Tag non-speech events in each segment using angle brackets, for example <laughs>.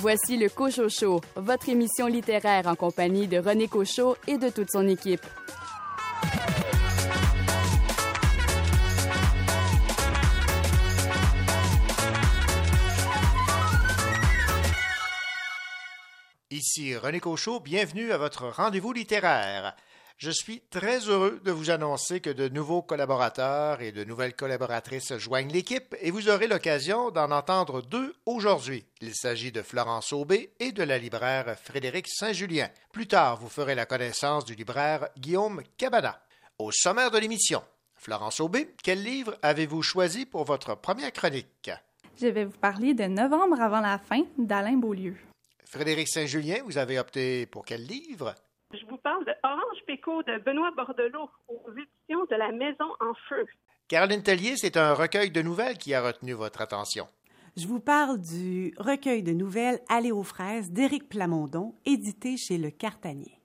Voici le Cocho Show, votre émission littéraire en compagnie de René Cochot et de toute son équipe. Ici René Cochot, bienvenue à votre rendez-vous littéraire. Je suis très heureux de vous annoncer que de nouveaux collaborateurs et de nouvelles collaboratrices joignent l'équipe et vous aurez l'occasion d'en entendre deux aujourd'hui. Il s'agit de Florence Aubé et de la libraire Frédéric Saint-Julien. Plus tard, vous ferez la connaissance du libraire Guillaume Cabana. Au sommaire de l'émission, Florence Aubé, quel livre avez-vous choisi pour votre première chronique? Je vais vous parler de Novembre avant la fin d'Alain Beaulieu. Frédéric Saint-Julien, vous avez opté pour quel livre? Je vous parle de Orange Péco de Benoît Bordelot aux éditions de La Maison en Feu. Caroline Tellier, c'est un recueil de nouvelles qui a retenu votre attention. Je vous parle du recueil de nouvelles Aller aux fraises d'Éric Plamondon, édité chez Le Cartanier.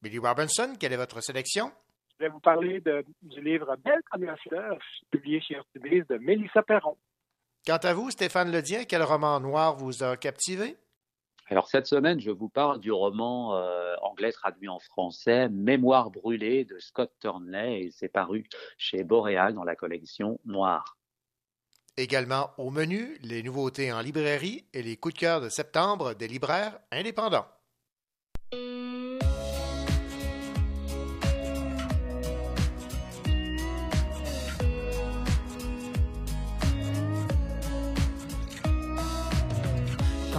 Billy Robinson, quelle est votre sélection? Je vais vous parler de, du livre Belle comme la fleur, publié chez Urtubise de Mélissa Perron. Quant à vous, Stéphane Ledien, quel roman noir vous a captivé? Alors cette semaine, je vous parle du roman euh, anglais traduit en français Mémoire brûlée de Scott Turnley et c'est paru chez Boréal dans la collection Noire. Également au menu, les nouveautés en librairie et les coups de cœur de septembre des libraires indépendants.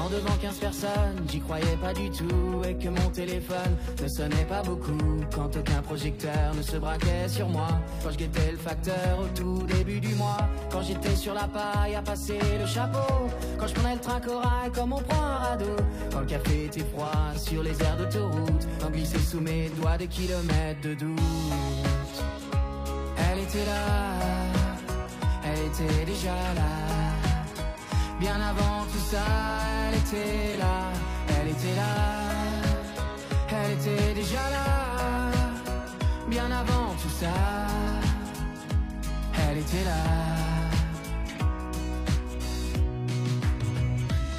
Quand devant 15 personnes, j'y croyais pas du tout et que mon téléphone ne sonnait pas beaucoup. Quand aucun projecteur ne se braquait sur moi. Quand je guettais le facteur au tout début du mois. Quand j'étais sur la paille à passer le chapeau. Quand je prenais le train corail comme on prend un radeau. Quand le café était froid sur les aires d'autoroute. Quand glissait sous mes doigts des kilomètres de doute. Elle était là, elle était déjà là. Bien avant tout ça, elle était là, elle était là, elle était déjà là. Bien avant tout ça, elle était là.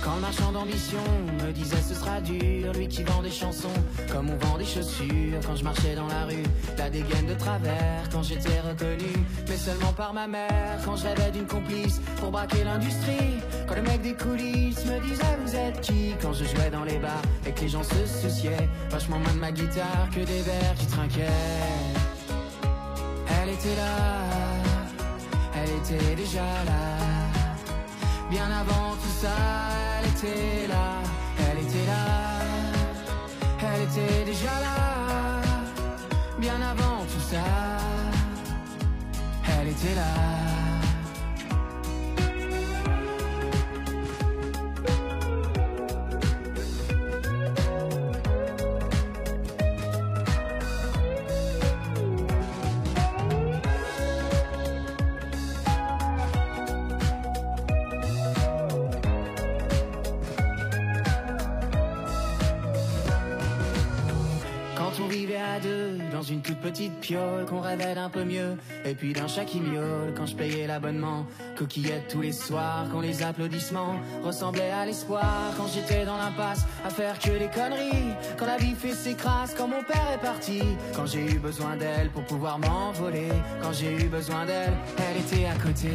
Quand le marchand d'ambition me disait ce sera dur, lui qui vend des chansons comme on vend des chaussures. Quand je marchais dans la rue, la dégaine de travers. Quand j'étais reconnu, mais seulement par ma mère. Quand je d'une complice pour braquer l'industrie. Quand le mec des coulisses me disait vous êtes qui? Quand je jouais dans les bars et que les gens se souciaient vachement moins de ma guitare que des vers qui trinquaient. Elle était là, elle était déjà là. Bien avant tout ça, elle était là, elle était là, elle était déjà là. Bien avant tout ça, elle était là. Une toute petite piole, qu'on rêvait d'un peu mieux, et puis d'un chat qui miaule quand je payais l'abonnement. Coquillettes tous les soirs, quand les applaudissements ressemblaient à l'espoir. Quand j'étais dans l'impasse à faire que des conneries, quand la vie fait ses crasses, quand mon père est parti. Quand j'ai eu besoin d'elle pour pouvoir m'envoler, quand j'ai eu besoin d'elle, elle était à côté.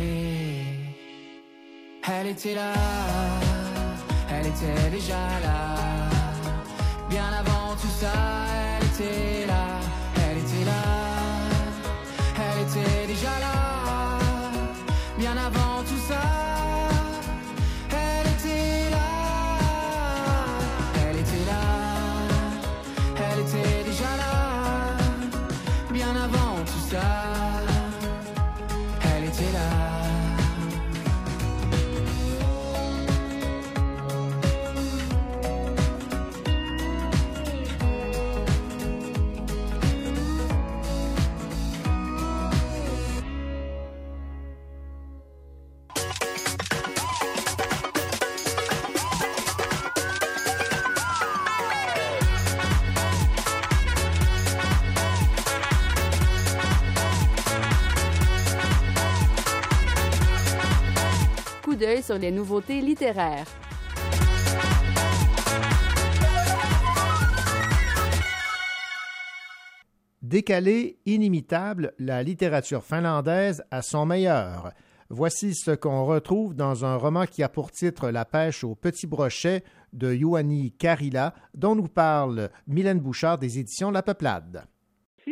Elle était là, elle était déjà là. Bien avant tout ça, elle était là, elle était sur les nouveautés littéraires. Décalée, inimitable, la littérature finlandaise à son meilleur. Voici ce qu'on retrouve dans un roman qui a pour titre La pêche au petit brochet de Ioanni Karila, dont nous parle Mylène Bouchard des éditions La Peuplade.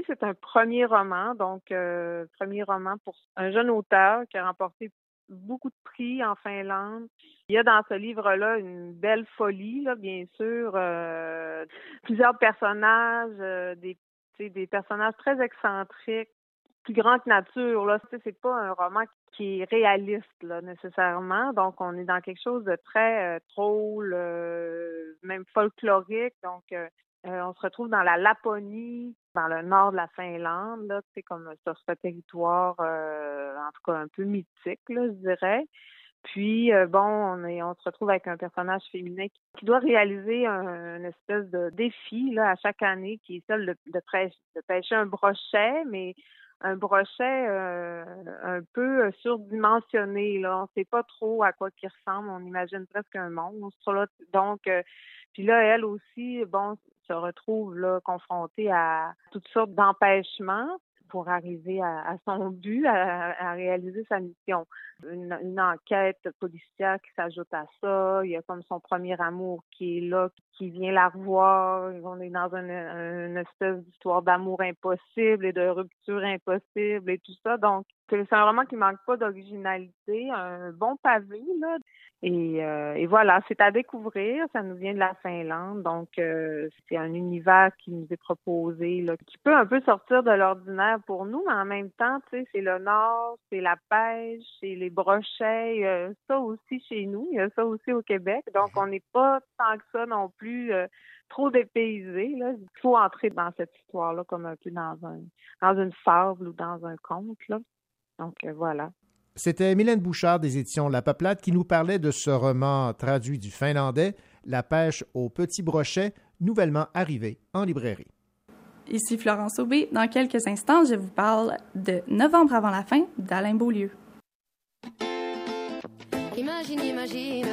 C'est un premier roman, donc euh, premier roman pour un jeune auteur qui a remporté beaucoup de prix en Finlande. Il y a dans ce livre-là une belle folie, là, bien sûr, euh, plusieurs personnages, euh, des, personnages très excentriques, plus grands que nature. Là, c'est pas un roman qui est réaliste là, nécessairement. Donc, on est dans quelque chose de très euh, drôle, même folklorique. Donc, on se retrouve dans la Laponie, dans le nord de la Finlande, là, comme sur ce territoire, euh, en tout cas un peu mythique, là, je dirais. Puis, euh, bon, on, se retrouve avec un personnage féminin qui, doit réaliser un, une espèce de défi là, à chaque année, qui est celle de, de, de pêcher un brochet, mais un brochet euh, un peu surdimensionné. Là. On ne sait pas trop à quoi il ressemble. On imagine presque un monstre. Donc, puis là, elle aussi, bon, se retrouve là confrontée à toutes sortes d'empêchements pour arriver à, son but, à, réaliser sa mission. Une, enquête policière qui s'ajoute à ça. Il y a comme son premier amour qui est là, qui vient la revoir. On est dans une, espèce d'histoire d'amour impossible et de rupture impossible et tout ça. Donc, c'est un roman qui manque pas d'originalité, un bon pavé, là. Et, euh, et voilà, c'est à découvrir. Ça nous vient de la Finlande, donc euh, c'est un univers qui nous est proposé, là, qui peut un peu sortir de l'ordinaire pour nous, mais en même temps, tu sais, c'est le nord, c'est la pêche, c'est les brochets, euh, ça aussi chez nous, il y a ça aussi au Québec. Donc, on n'est pas tant que ça non plus trop dépaysé. Là. Il faut entrer dans cette histoire-là comme un peu dans un dans une fable ou dans un conte. Là. Donc voilà. C'était Mylène Bouchard des éditions La Peuplade qui nous parlait de ce roman traduit du finlandais, La pêche au petit brochet, nouvellement arrivé en librairie. Ici Florence Aubé. Dans quelques instants, je vous parle de Novembre avant la fin d'Alain Beaulieu. Imagine. Imagine,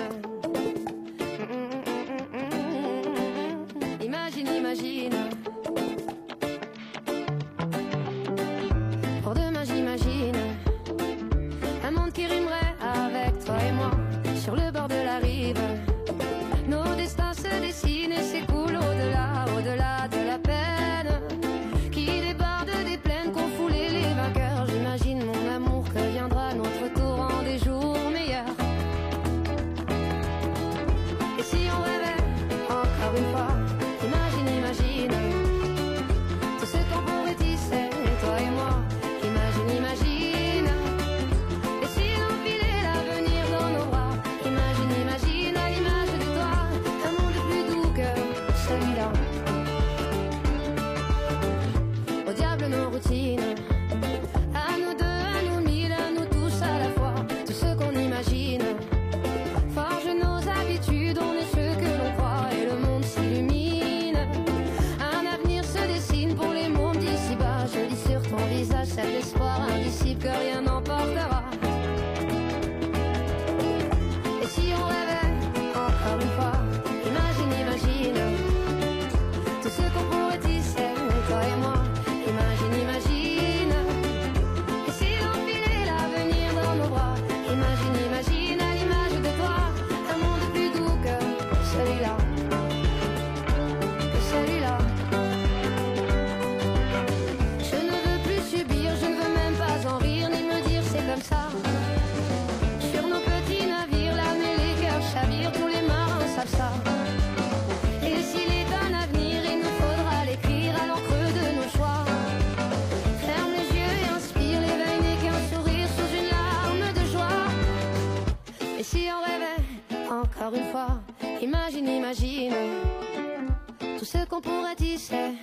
Stay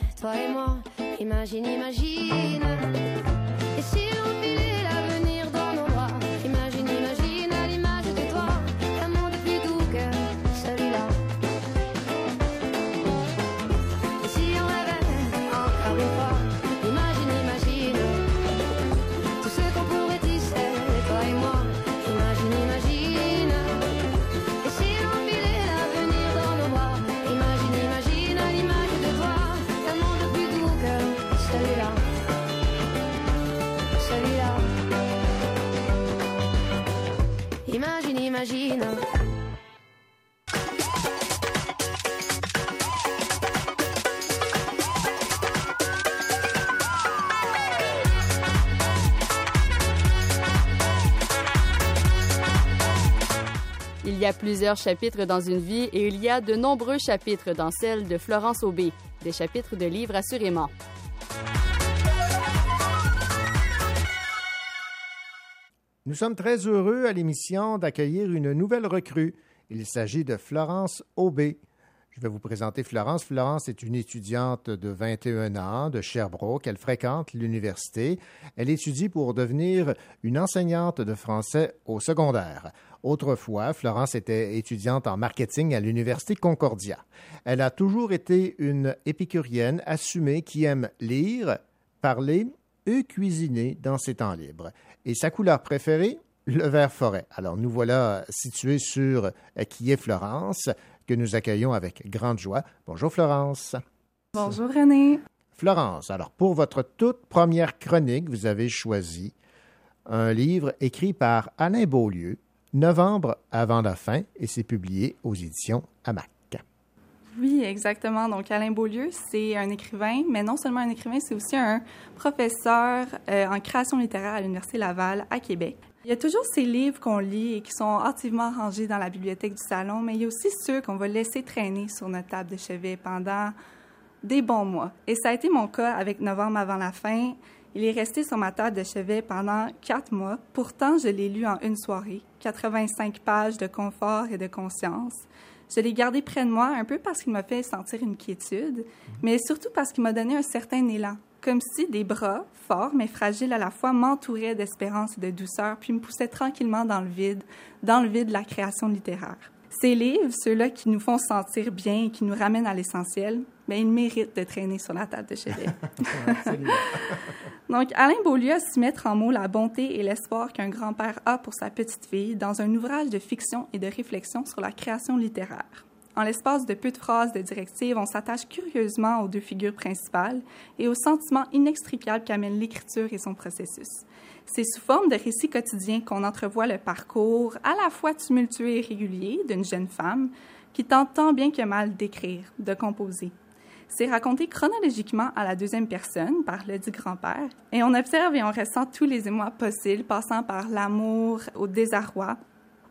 Il y a plusieurs chapitres dans une vie et il y a de nombreux chapitres dans celle de Florence Aubé, des chapitres de livres assurément. Nous sommes très heureux à l'émission d'accueillir une nouvelle recrue. Il s'agit de Florence Aubé. Je vais vous présenter Florence. Florence est une étudiante de 21 ans de Sherbrooke. Elle fréquente l'université. Elle étudie pour devenir une enseignante de français au secondaire. Autrefois, Florence était étudiante en marketing à l'université Concordia. Elle a toujours été une épicurienne assumée qui aime lire, parler et cuisiner dans ses temps libres. Et sa couleur préférée, le vert forêt. Alors nous voilà situés sur euh, qui est Florence, que nous accueillons avec grande joie. Bonjour Florence. Bonjour René. Florence, alors pour votre toute première chronique, vous avez choisi un livre écrit par Alain Beaulieu, Novembre avant la fin, et c'est publié aux éditions Hamac. Oui, exactement. Donc, Alain Beaulieu, c'est un écrivain, mais non seulement un écrivain, c'est aussi un professeur euh, en création littéraire à l'Université Laval à Québec. Il y a toujours ces livres qu'on lit et qui sont hâtivement rangés dans la bibliothèque du salon, mais il y a aussi ceux qu'on va laisser traîner sur notre table de chevet pendant des bons mois. Et ça a été mon cas avec Novembre avant la fin. Il est resté sur ma table de chevet pendant quatre mois. Pourtant, je l'ai lu en une soirée, 85 pages de confort et de conscience. Je l'ai gardé près de moi un peu parce qu'il m'a fait sentir une quiétude, mais surtout parce qu'il m'a donné un certain élan, comme si des bras, forts mais fragiles à la fois, m'entouraient d'espérance et de douceur, puis me poussaient tranquillement dans le vide, dans le vide de la création littéraire. Ces livres, ceux-là qui nous font sentir bien et qui nous ramènent à l'essentiel, mais ils méritent de traîner sur la table de chevet. <laughs> <laughs> Donc, Alain Beaulieu a su mettre en mots la bonté et l'espoir qu'un grand-père a pour sa petite fille dans un ouvrage de fiction et de réflexion sur la création littéraire. En l'espace de peu de phrases de directives, on s'attache curieusement aux deux figures principales et aux sentiments inextricables qu'amène l'écriture et son processus. C'est sous forme de récits quotidiens qu'on entrevoit le parcours à la fois tumultueux et régulier d'une jeune femme qui tente tant bien que mal d'écrire, de composer. C'est raconté chronologiquement à la deuxième personne par le dit grand-père, et on observe et on ressent tous les émois possibles, passant par l'amour au désarroi.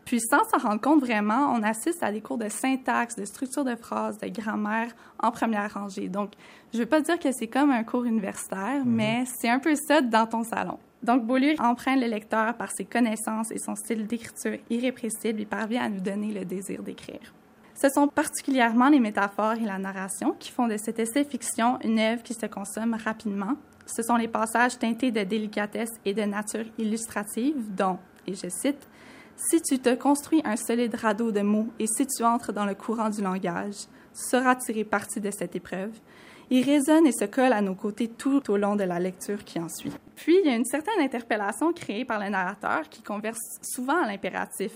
Puis sans s'en rendre compte vraiment, on assiste à des cours de syntaxe, de structure de phrases, de grammaire en première rangée. Donc, je ne veux pas dire que c'est comme un cours universitaire, mhm. mais c'est un peu ça dans ton salon. Donc, Beaulieu emprunte le lecteur par ses connaissances et son style d'écriture irrépressible et parvient à nous donner le désir d'écrire. Ce sont particulièrement les métaphores et la narration qui font de cet essai fiction une œuvre qui se consomme rapidement. Ce sont les passages teintés de délicatesse et de nature illustrative dont, et je cite, Si tu te construis un solide radeau de mots et si tu entres dans le courant du langage, tu sauras tirer parti de cette épreuve. Il résonne et se colle à nos côtés tout au long de la lecture qui en suit. Puis, il y a une certaine interpellation créée par le narrateur qui converse souvent à l'impératif,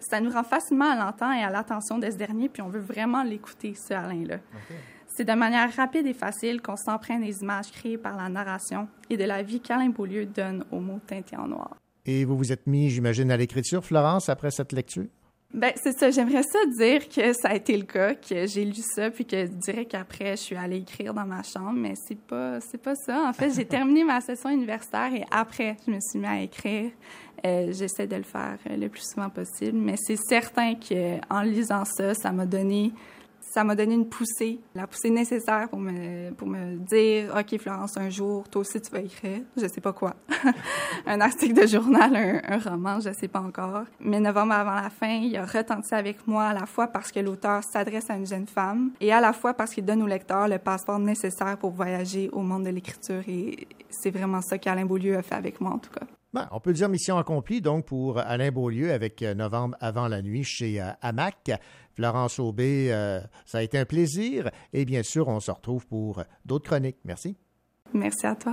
ça nous rend facilement à l'entendre et à l'attention de ce dernier, puis on veut vraiment l'écouter, ce Alain-là. C'est de manière rapide et facile qu'on s'emprunte des images créées par la narration et de la vie qu'Alain Beaulieu donne aux mots teintés en noir. Et vous vous êtes mis, j'imagine, à l'écriture, Florence, après cette lecture? Ben c'est ça. J'aimerais ça dire que ça a été le cas, que j'ai lu ça, puis que je dirais qu'après je suis allée écrire dans ma chambre, mais c'est pas c'est pas ça. En fait, j'ai <laughs> terminé ma session universitaire et après je me suis mis à écrire. Euh, j'essaie de le faire le plus souvent possible, mais c'est certain qu'en lisant ça, ça m'a donné ça m'a donné une poussée, la poussée nécessaire pour me, pour me dire, OK, Florence, un jour, toi aussi, tu vas écrire, je sais pas quoi. <laughs> un article de journal, un, roman, je sais pas encore. Mais novembre avant la fin, il a retenti avec moi à la fois parce que l'auteur s'adresse à une jeune femme et à la fois parce qu'il donne au lecteur le passeport nécessaire pour voyager au monde de l'écriture et c'est vraiment ça qu'Alain Beaulieu a fait avec moi, en tout cas. Ben, on peut dire mission accomplie donc pour Alain Beaulieu avec euh, Novembre avant la nuit chez euh, Hamac. Florence Aubé, euh, ça a été un plaisir et bien sûr, on se retrouve pour d'autres chroniques. Merci. Merci à toi.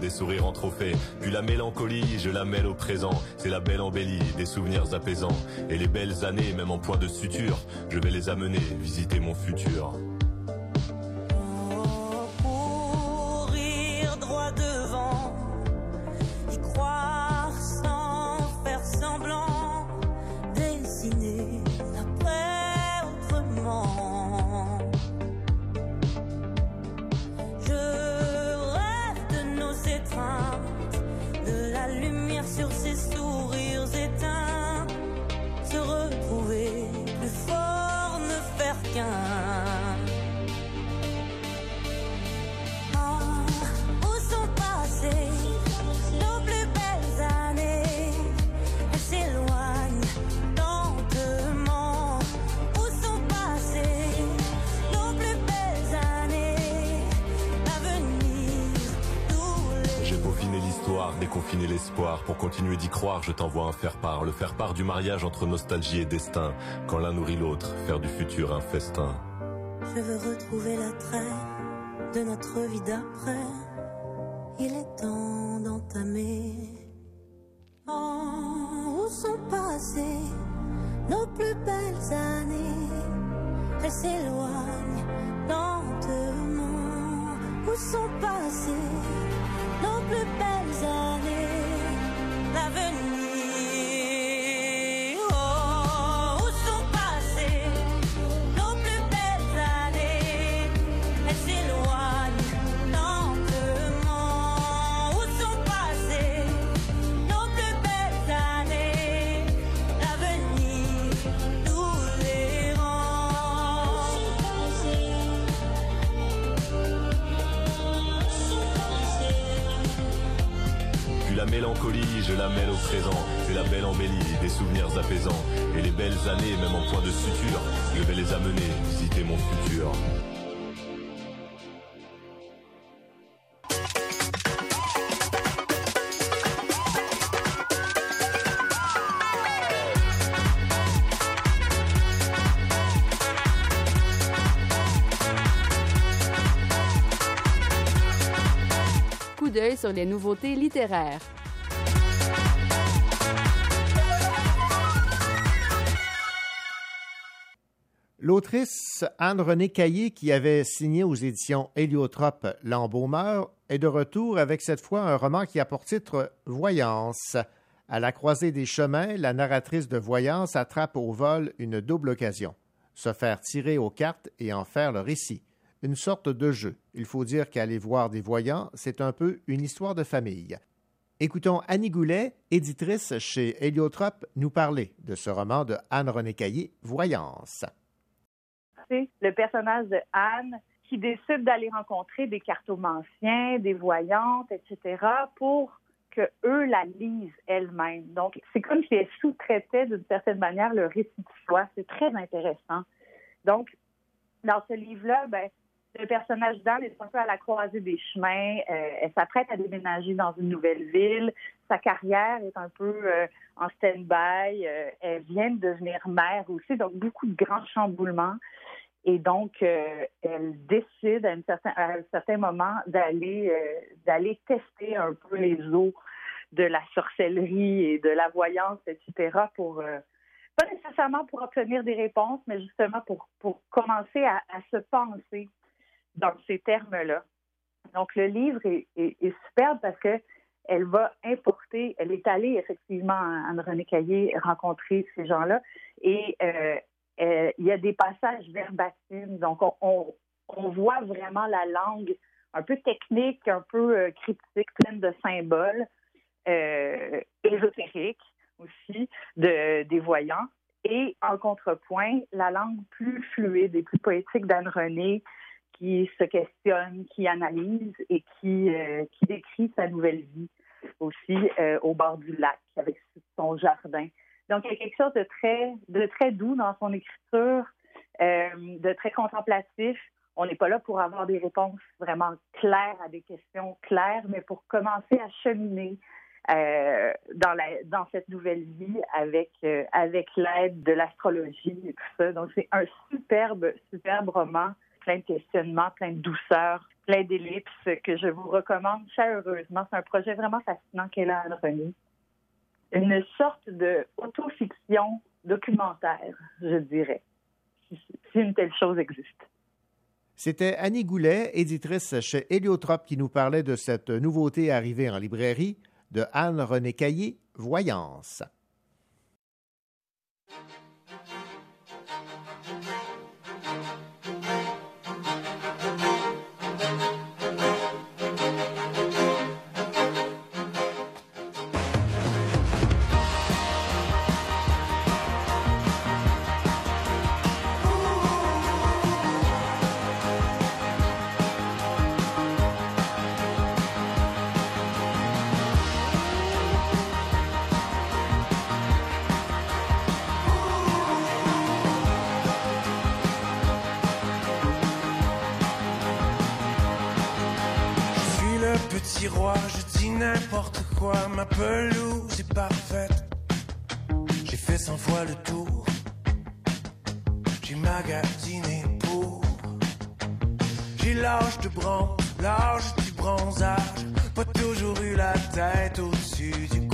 Des sourires en trophée. Puis la mélancolie, je la mêle au présent. C'est la belle embellie, des souvenirs apaisants. Et les belles années, même en point de suture, je vais les amener visiter mon futur. Je t'envoie un faire-part. Le faire-part du mariage entre nostalgie et destin. Quand l'un nourrit l'autre, faire du futur un festin. Je veux retrouver l'attrait de notre vie d'après. Il est temps d'entamer. Où sont passées nos plus belles années? Elles s'éloignent lentement. Où sont passées je vais les amener visiter mon futur. Coup d'œil sur les nouveautés littéraires. L'autrice Anne-Renée Caillé, qui avait signé aux éditions Héliotrope L'Embaumeur, est de retour avec cette fois un roman qui a pour titre Voyance. À la croisée des chemins, la narratrice de Voyance attrape au vol une double occasion se faire tirer aux cartes et en faire le récit. Une sorte de jeu. Il faut dire qu'aller voir des voyants, c'est un peu une histoire de famille. Écoutons Annie Goulet, éditrice chez Héliotrope, nous parler de ce roman de Anne-Renée Caillé, Voyance. Le personnage de Anne qui décide d'aller rencontrer des cartomanciens, des voyantes, etc., pour que eux la lisent elles-mêmes. Donc, c'est comme si elle sous-traitait d'une certaine manière le récit de soi. C'est très intéressant. Donc, dans ce livre-là, ben, le personnage d'Anne est un peu à la croisée des chemins. Euh, elle s'apprête à déménager dans une nouvelle ville. Sa carrière est un peu euh, en stand-by. Euh, elle vient de devenir mère aussi, donc beaucoup de grands chamboulements. Et donc, elle décide à, un certain moment d'aller tester un peu les eaux de la sorcellerie et de la voyance, etc. pour pas nécessairement pour obtenir des réponses, mais justement pour, commencer à se penser dans ces termes-là. Donc, le livre est, superbe parce que elle va importer, elle est allée effectivement, Anne-Renée Caillé, rencontrer ces gens-là et euh, euh, il y a des passages verbatims, donc on, voit vraiment la langue un peu technique, un peu euh, cryptique, pleine de symboles, ésotériques aussi, de, des voyants. Et en contrepoint, la langue plus fluide et plus poétique d'Anne René, qui se questionne, qui analyse et qui, euh, qui décrit sa nouvelle vie aussi euh, au bord du lac avec son jardin. Donc, il y a quelque chose de très, de très doux dans son écriture, euh, de très contemplatif. On n'est pas là pour avoir des réponses vraiment claires à des questions claires, mais pour commencer à cheminer dans, la, dans cette nouvelle vie avec, avec l'aide de l'astrologie et tout ça. Donc, c'est un superbe, superbe roman, plein de questionnements, plein de douceur, plein d'ellipses que je vous recommande chaleureusement. C'est un projet vraiment fascinant qu'elle a, Anne Une sorte de autofiction documentaire, je dirais, si une telle chose existe. C'était Annie Goulet, éditrice chez Héliotrope, qui nous parlait de cette nouveauté arrivée en librairie de Anne-Renée Caillé, Voyance. Je dis n'importe quoi, ma pelouse est parfaite. J'ai fait cent fois le tour, j'ai magasiné pour. J'ai l'âge de bronze, l'âge du bronzage, pas toujours eu la tête au-dessus du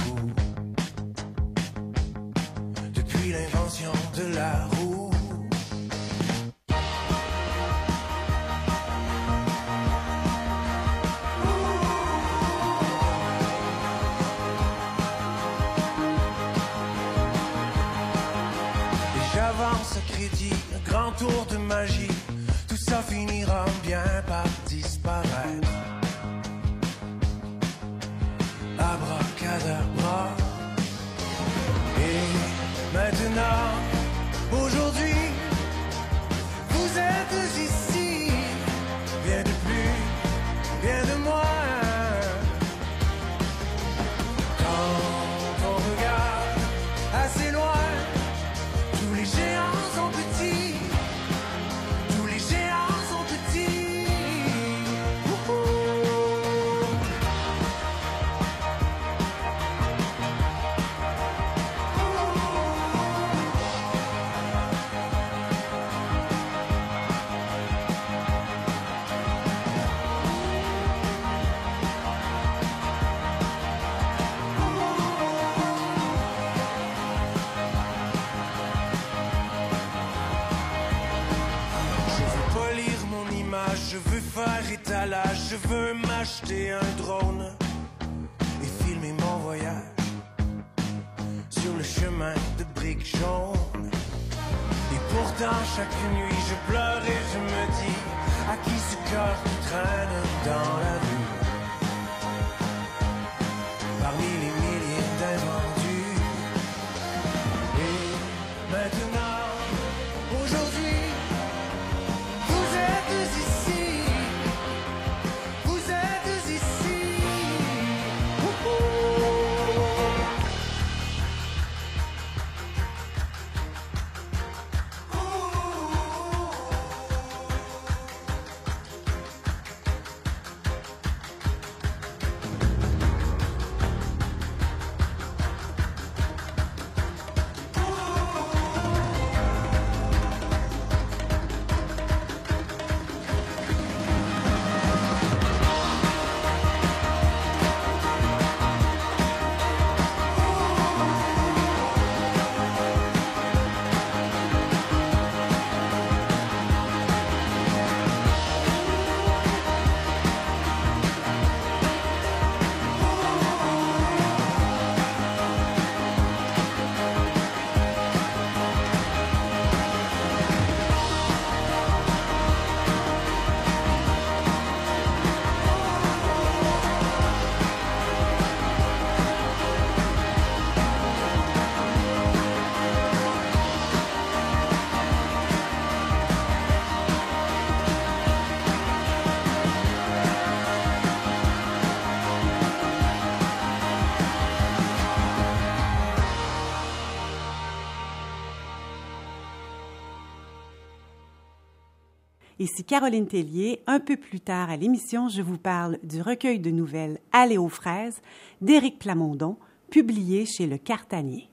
Caroline Tellier. Un peu plus tard à l'émission, je vous parle du recueil de nouvelles Aller aux fraises d'Éric Plamondon, publié chez Le Cartanier.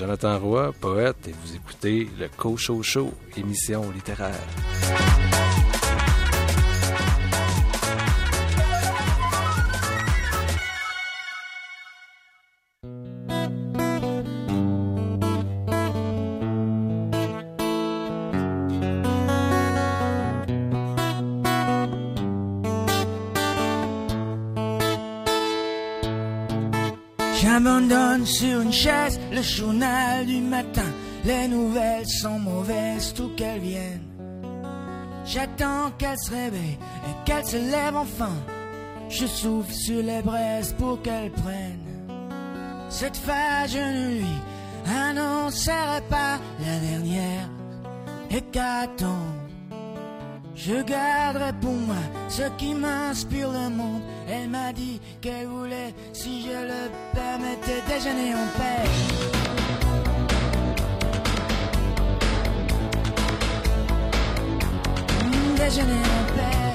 Jonathan Roy, poète, et vous écoutez le Co-Show Show, émission littéraire. Qu'elle se réveille et qu'elle se lève enfin. Je souffle sur les braises pour qu'elle prenne. Cette phase, je ne lui annoncerai pas la dernière hécatombe. Je garderai pour moi ce qui m'inspire le monde. Elle m'a dit qu'elle voulait, si je le permettais, déjeuner en paix. Déjeuner en paix.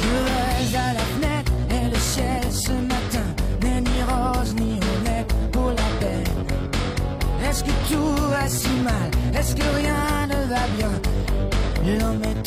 Je reste à la fenêtre et le ciel ce matin n'est ni rose ni honnête pour la peine. Est-ce que tout va si mal? Est-ce que rien ne va bien? L'homme est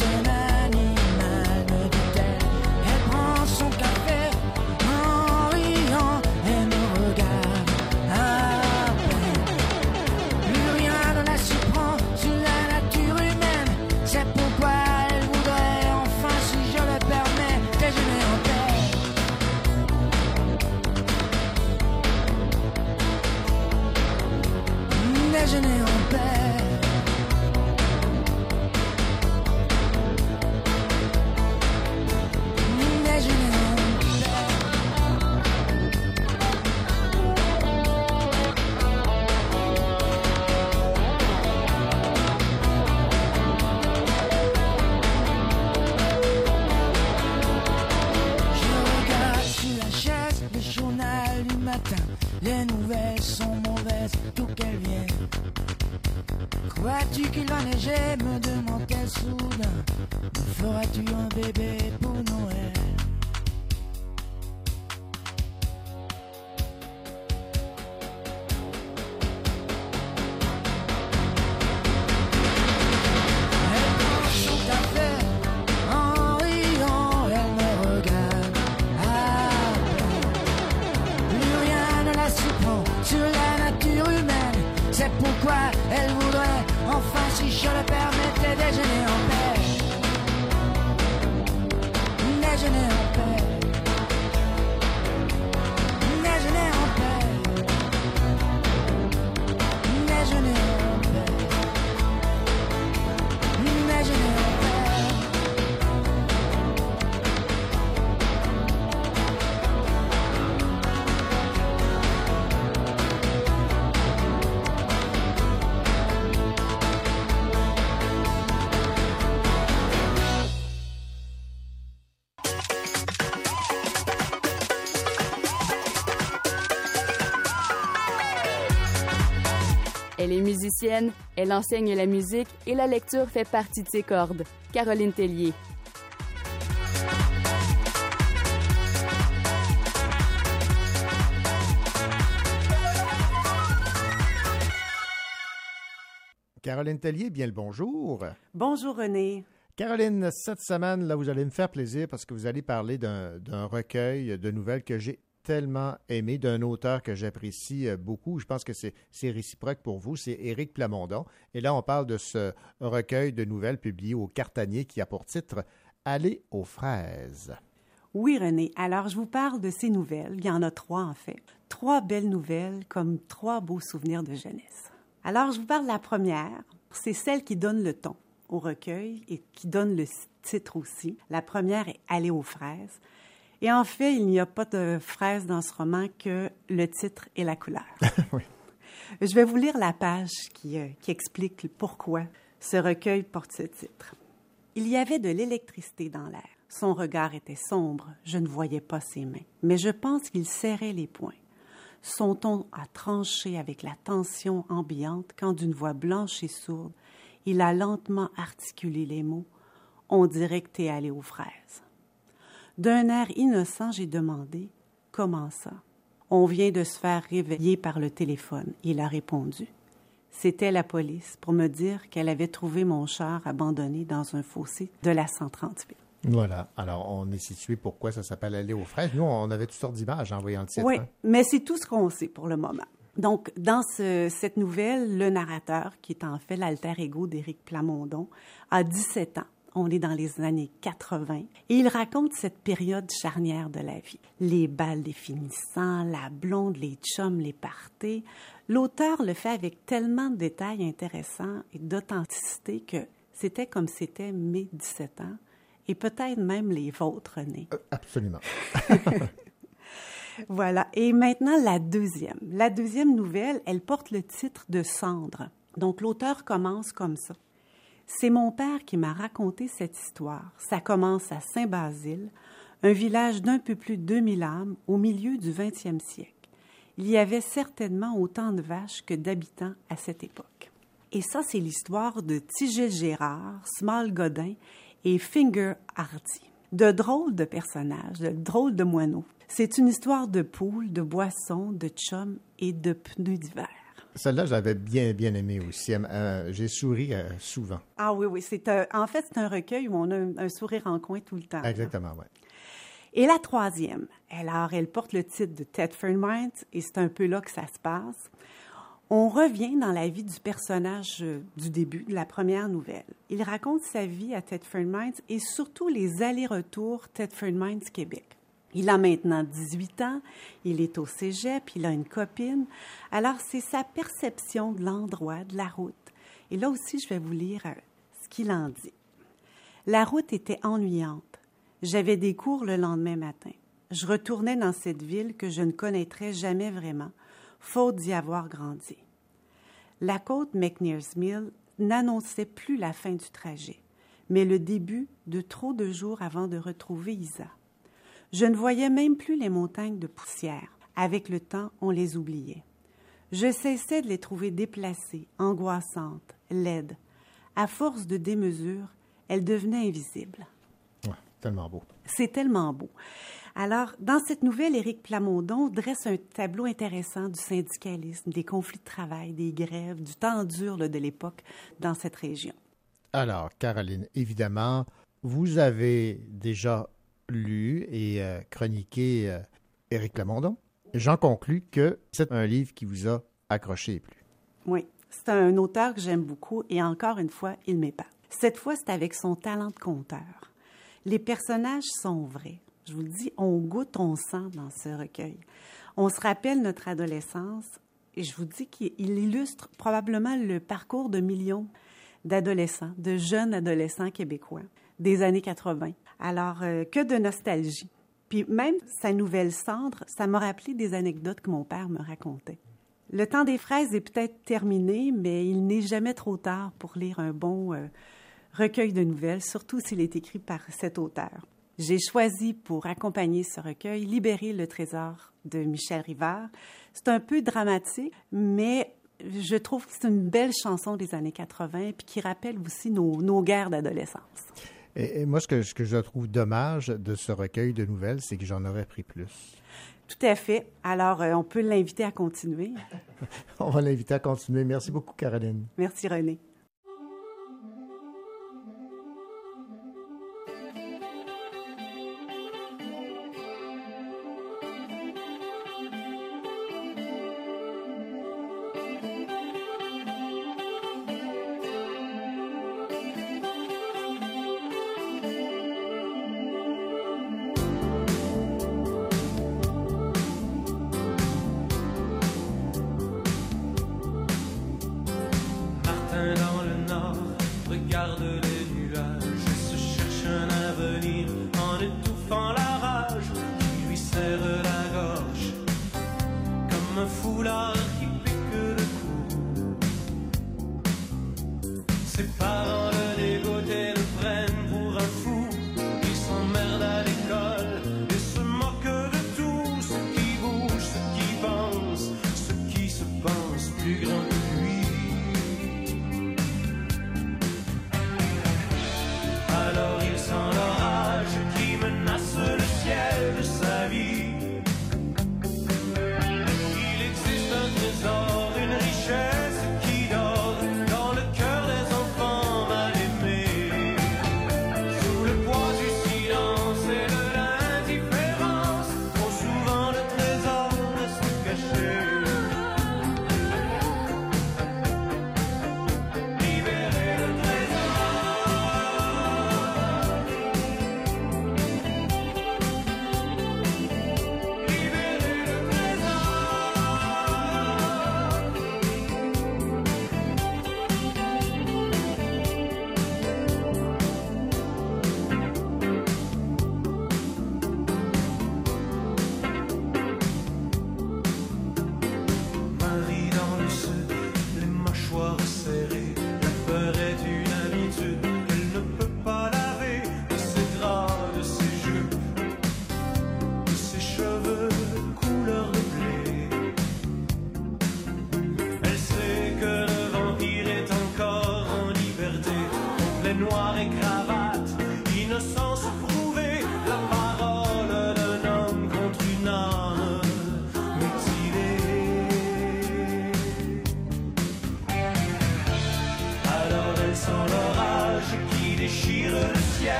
Elle est musicienne, elle enseigne la musique et la lecture fait partie de ses cordes. Caroline Tellier. Caroline Tellier, bien le bonjour. Bonjour René. Caroline, cette semaine, là, vous allez me faire plaisir parce que vous allez parler d'un d'un recueil de nouvelles que j'ai tellement aimé, d'un auteur que j'apprécie euh, beaucoup. Je pense que c'est réciproque pour vous. C'est Éric Plamondon. Et là, on parle de ce recueil de nouvelles publié au Cartanier qui a pour titre Aller aux fraises. Oui, René. Alors, je vous parle de ces nouvelles. Il y en a trois, en fait. Trois belles nouvelles, comme trois beaux souvenirs de jeunesse. Alors, je vous parle de la première. C'est celle qui donne le ton au recueil et qui donne le titre aussi. La première est Aller aux fraises. Et en fait, il n'y a pas de fraises dans ce roman que le titre et la couleur. <laughs> Je vais vous lire la page qui, euh, qui explique pourquoi ce recueil porte ce titre. Il y avait de l'électricité dans l'air. Son regard était sombre, je ne voyais pas ses mains, mais je pense qu'il serrait les poings. Son ton a tranché avec la tension ambiante quand d'une voix blanche et sourde, il a lentement articulé les mots On dirait que t'es allé aux fraises. D'un air innocent, j'ai demandé Comment ça? On vient de se faire réveiller par le téléphone. Il a répondu. C'était la police pour me dire qu'elle avait trouvé mon char abandonné dans un fossé de la 138. Voilà. Alors, on est situé pourquoi ça s'appelle Aller aux fraises? Nous, on avait toutes sortes d'images en voyant le titre. Oui, hein. mais c'est tout ce qu'on sait pour le moment. Donc, dans ce- cette nouvelle, le narrateur, qui est en fait l'alter ego d'Éric Plamondon, a 17 ans. On est dans les années 80 et il raconte cette période charnière de la vie. Les balles des finissants, la blonde, les chums, les parties. L'auteur le fait avec tellement de détails intéressants et d'authenticité que c'était comme c'était mes 17 ans et peut-être même les vôtres, René. Absolument. <laughs> <laughs> Voilà. Et maintenant, la deuxième. La deuxième nouvelle, elle porte le titre de Cendre. Donc, l'auteur commence comme ça. C'est mon père qui m'a raconté cette histoire. Ça commence à Saint-Basile, un village d'un peu plus de 2000 âmes au milieu du 20e siècle. Il y avait certainement autant de vaches que d'habitants à cette époque. Et ça, c'est l'histoire de Tigel Gérard, Small Godin et Finger Hardy. De drôles de personnages, de drôles de moineaux. C'est une histoire de poules, de boissons, de chums et de pneus d'hiver. Celle-là, j'avais bien, bien aimé aussi. Euh, J'ai souri euh, souvent. Ah oui, oui. C'est un- en fait, c'est un recueil où on a un, un sourire en coin tout le temps. Exactement, oui. Et la troisième, alors, elle porte le titre de Tedford Mines et c'est un peu là que ça se passe. On revient dans la vie du personnage euh, du début, de la première nouvelle. Il raconte sa vie à Tedford Mines et surtout les allers-retours Tedford Mines Québec. Il a maintenant 18 ans, il est au cégep, il a une copine. Alors, c'est sa perception de l'endroit, de la route. Et là aussi, je vais vous lire euh, ce qu'il en dit. La route était ennuyante. J'avais des cours le lendemain matin. Je retournais dans cette ville que je ne connaîtrais jamais vraiment, faute d'y avoir grandi. La côte McNair's Mill n'annonçait plus la fin du trajet, mais le début de trop de jours avant de retrouver Isa. Je ne voyais même plus les montagnes de poussière. Avec le temps, on les oubliait. Je cessais de les trouver déplacées, angoissantes, laides. À force de démesure, elles devenaient invisibles. Ouais, tellement beau. C'est tellement beau. Alors, dans cette nouvelle, Éric Plamondon dresse un tableau intéressant du syndicalisme, des conflits de travail, des grèves, du temps dur là, de l'époque dans cette région. Alors, Caroline, évidemment, vous avez déjà lu et euh, chroniqué euh, Éric Plamondon. J'en conclus que c'est un livre qui vous a accroché et plu. Oui, c'est un auteur que j'aime beaucoup et encore une fois, il m'épate. Cette fois, c'est avec son talent de conteur. Les personnages sont vrais. Je vous le dis, on goûte, on sent dans ce recueil. On se rappelle notre adolescence et je vous dis qu'il illustre probablement le parcours de millions d'adolescents, de jeunes adolescents québécois des années 80. Alors, euh, que de nostalgie. Puis même sa nouvelle Cendre, ça m'a rappelé des anecdotes que mon père me racontait. Le temps des fraises est peut-être terminé, mais il n'est jamais trop tard pour lire un bon euh, recueil de nouvelles, surtout s'il est écrit par cet auteur. J'ai choisi pour accompagner ce recueil Libérer le trésor de Michel Rivard. C'est un peu dramatique, mais je trouve que c'est une belle chanson des années 80 puis qui rappelle aussi nos, nos guerres d'adolescence. Et, et moi, ce que, ce que je trouve dommage de ce recueil de nouvelles, c'est que j'en aurais pris plus. Tout à fait. Alors, euh, on peut l'inviter à continuer. <laughs> On va l'inviter à continuer. Merci beaucoup, Caroline. Merci, René.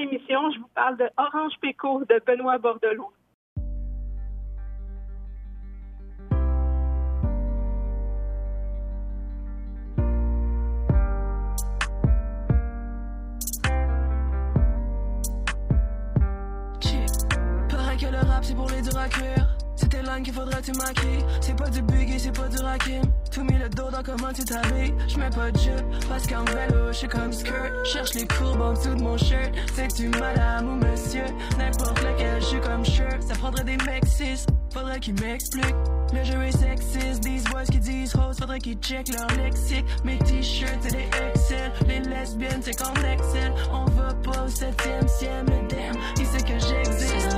L'émission, je vous parle de Orange Péco de Benoît Bordelot. Chill. Paraît que le rap c'est pour les durs à cuire. C'est tes langues qu'il faudrait tu maquilles. C'est pas du buggy, c'est pas du rakim. Tout mis le dos dans comment tu t'habilles. J'mets pas de jupe parce qu'en vélo j'suis comme skirt. Cherche les courbes en dessous de mon shirt. C'est tu madame ou monsieur. N'importe lequel j'suis comme shirt. Ça prendrait des mecs cis. Faudrait qu'ils m'expliquent. Le jeu est sexiste. These boys qui disent rose. Faudrait qu'ils check leur lexique. Mes t-shirts c'est des Excel. Les lesbiennes c'est comme Excel. On va pas au septième ciel. Mais damn, il sait que j'existe?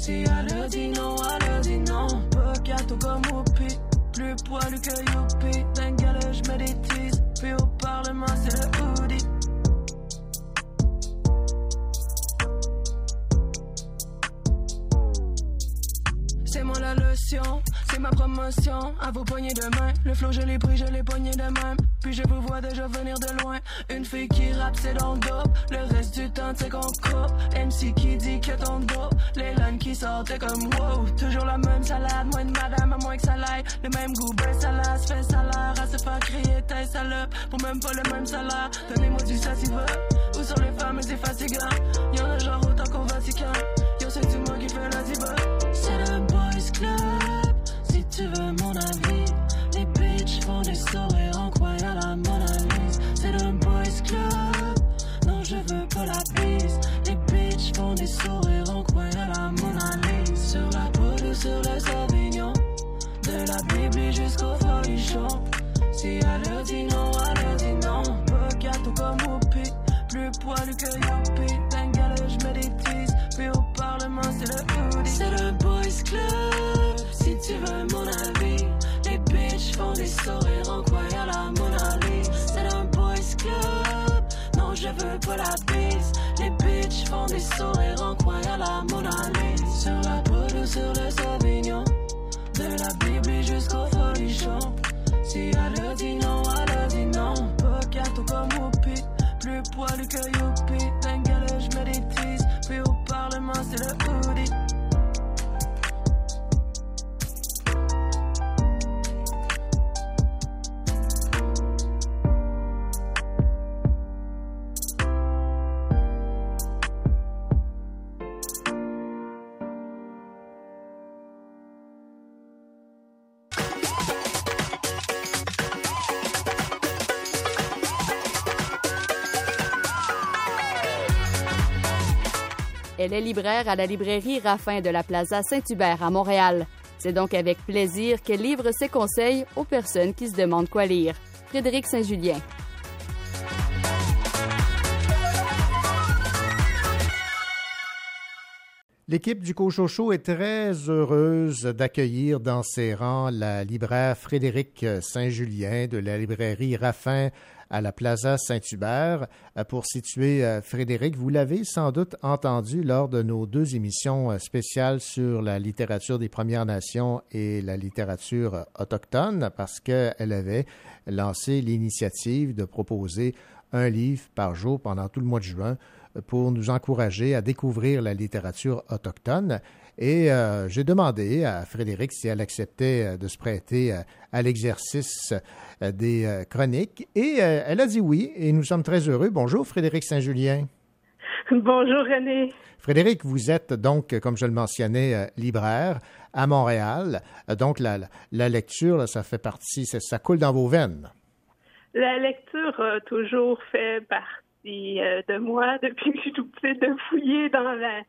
Si elle dit non, elle dit non. Pas gâteau comme Whoopi. Plus poilu que Youpi. D'un je des teases. Puis au Parlement, c'est le hoodie. C'est moi la lotion, ma promotion. À vos poignées de main, le flow je l'ai pris, je l'ai poigné de même. Puis je vous vois déjà venir de loin. Une fille qui rappe, c'est dans le dope. Le reste du temps, c'est qu'on coupe. MC qui dit que ton dos. Les lines qui sortent, t'es comme wow. Toujours la même salade, moins de madame, à moins que ça l'aille. Le même goût, ben salade, fait salaire. À se crier, t'es salope. Pour même pas le même salaire. Donnez-moi du sativa. Ou sur les femmes, c'est fatigant. Y'en a genre autant qu'au Vatican. Yo, c'est tout moi qui fais la diva. Si elle dit non, elle dit non. Pas gâteau comme Whoopi. Plus poilu que Youpi. D'un gala, je mets des teases. Puis au Parlement, c'est le hoodie. C'est le boys club. Si tu veux mon avis. Les bitches font des sourires en croyant la Mona. C'est un boys club. Non, je veux pas la bise. Les bitches font des sourires en croyant la Mona. Sur la peau ou sur le Sauvignon. De la Bible jusqu'au folichon. Si elle dit non, elle dit non. Gâteau comme Whoopi. Plus poilu que Youpi. Elle est libraire à la librairie Raffin de la Plaza Saint-Hubert à Montréal. C'est donc avec plaisir qu'elle livre ses conseils aux personnes qui se demandent quoi lire. Frédéric Saint-Julien. L'équipe du Cochocho est très heureuse d'accueillir dans ses rangs la libraire Frédéric Saint-Julien de la librairie Raffin à la Plaza Saint-Hubert. Euh, pour situer euh, Frédéric, vous l'avez sans doute entendu lors de nos deux émissions euh, spéciales sur la littérature des Premières Nations et la littérature autochtone parce qu'elle avait lancé l'initiative de proposer un livre par jour pendant tout le mois de juin pour nous encourager à découvrir la littérature autochtone. Et euh, j'ai demandé à Frédéric si elle acceptait euh, de se prêter euh, à l'exercice des chroniques. Et elle a dit oui, et nous sommes très heureux. Bonjour, Frédéric Saint-Julien. <laughs> Bonjour, René. Frédéric, vous êtes donc, comme je le mentionnais, libraire à Montréal. Donc, la, la lecture, ça fait partie, ça, coule dans vos veines. La lecture a toujours fait partie euh, de moi <laughs> depuis que je suis tout petite de fouiller dans la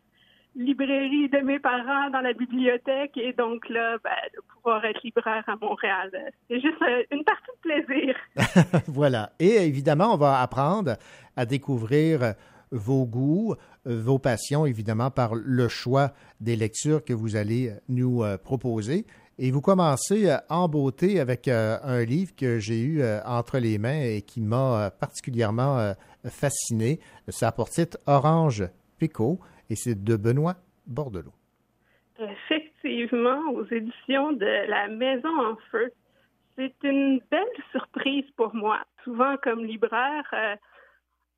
librairie de mes parents, dans la bibliothèque, et donc là, ben, de pouvoir être libraire à Montréal. C'est juste euh, une partie de plaisir. <laughs> <laughs> voilà. Et évidemment, on va apprendre à découvrir vos goûts, vos passions, évidemment, par le choix des lectures que vous allez nous euh, proposer. Et vous commencez euh, en beauté avec euh, un livre que j'ai eu euh, entre les mains et qui m'a particulièrement fasciné. Ça pour titre Orange Picot et c'est de Benoît Bordelot. Effectivement, aux éditions de La Maison en Feu. C'est une belle surprise pour moi. Souvent, comme libraire,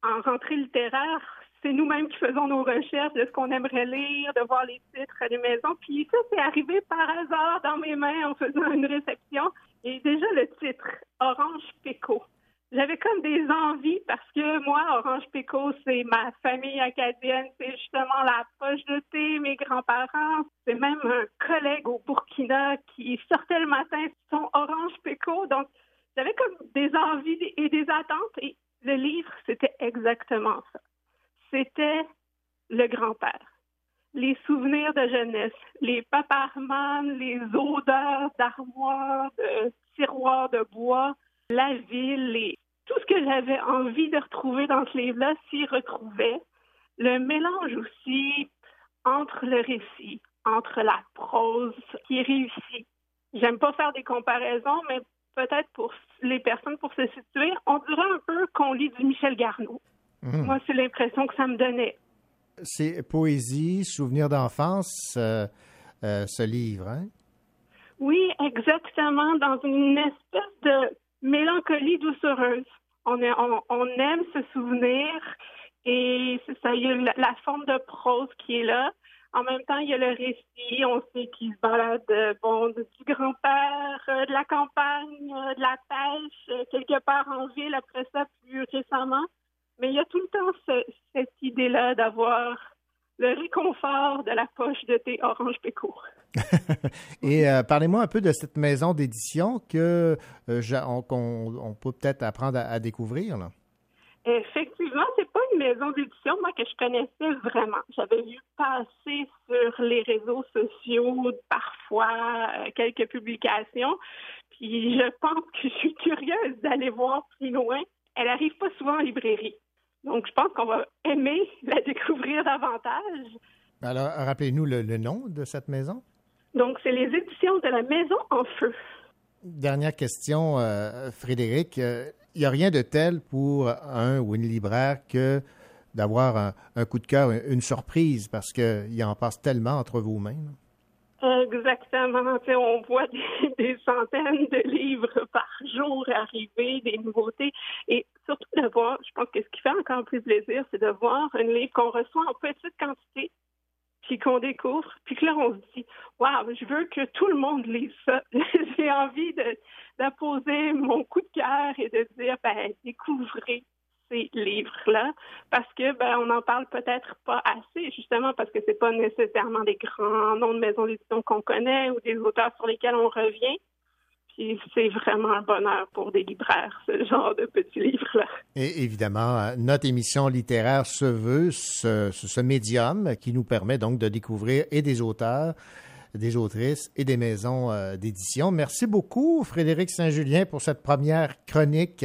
en rentrée littéraire, c'est nous-mêmes qui faisons nos recherches de ce qu'on aimerait lire, de voir les titres des maisons. Puis ça, c'est arrivé par hasard dans mes mains en faisant une réception. Et déjà le titre, Orange Péco. J'avais comme des envies parce que moi, Orange Péco, c'est ma famille acadienne, c'est justement la poche de thé, mes grands-parents. C'est même un collègue au Burkina qui sortait le matin son Orange Péco. Donc, j'avais comme des envies et des attentes. Et le livre, c'était exactement ça c'était le grand-père. Les souvenirs de jeunesse, les paparmanes, les odeurs d'armoires, de tiroirs de bois, la ville, tout ce que j'avais envie de retrouver dans ce livre-là s'y retrouvait. Le mélange aussi entre le récit, entre la prose qui est réussie. J'aime pas faire des comparaisons, mais peut-être pour les personnes, pour se situer, on dirait un peu qu'on lit du Michel Garneau. Mhm. Moi, c'est l'impression que ça me donnait. C'est poésie, souvenir d'enfance, euh, euh, ce livre, hein? Oui, exactement, dans une espèce de mélancolie doucereuse. On, aime se souvenir et c'est ça, il y a la, forme de prose qui est là. En même temps, il y a le récit, on sait qu'il se balade bon, du grand-père, euh, de la campagne, de la pêche, quelque part en ville, après ça, plus récemment. Mais il y a tout le temps cette idée-là d'avoir le réconfort de la poche de thé Orange Péco. <laughs> Et euh, parlez-moi un peu de cette maison d'édition que euh, on, peut peut-être apprendre à, découvrir. Là. Effectivement, c'est pas une maison d'édition moi que je connaissais vraiment. J'avais vu passer sur les réseaux sociaux parfois euh, quelques publications, puis je pense que je suis curieuse d'aller voir plus loin. Elle arrive pas souvent en librairie. Donc, je pense qu'on va aimer <laughs> la découvrir davantage. Alors, rappelez-nous le, nom de cette maison. Donc, c'est les éditions de la Maison en Feu. Dernière question, euh, Frédéric. Il euh, n'y a rien de tel pour un ou une libraire que d'avoir un, coup de cœur, une surprise, parce qu'il en passe tellement entre vos Exactement. on voit <laughs> des, centaines de livres par jour arriver, des nouveautés. Et surtout de voir, je pense que ce qui fait encore plus plaisir, c'est de voir un livre qu'on reçoit en petite quantité, puis qu'on découvre, puis que là, on se dit, waouh, je veux que tout le monde lise ça. <laughs> J'ai envie de d'apposer mon coup de cœur et de dire, ben, découvrez ces livres-là parce que ben on n'en parle peut-être pas assez justement parce que c'est pas nécessairement des grands noms de maisons d'édition qu'on connaît ou des auteurs sur lesquels on revient. Puis c'est vraiment un bonheur pour des libraires, ce genre de petits livres-là. Et évidemment, euh, notre émission littéraire se veut ce, ce médium qui nous permet donc de découvrir et des auteurs, des autrices et des maisons euh, d'édition. Merci beaucoup, Frédéric Saint-Julien, pour cette première chronique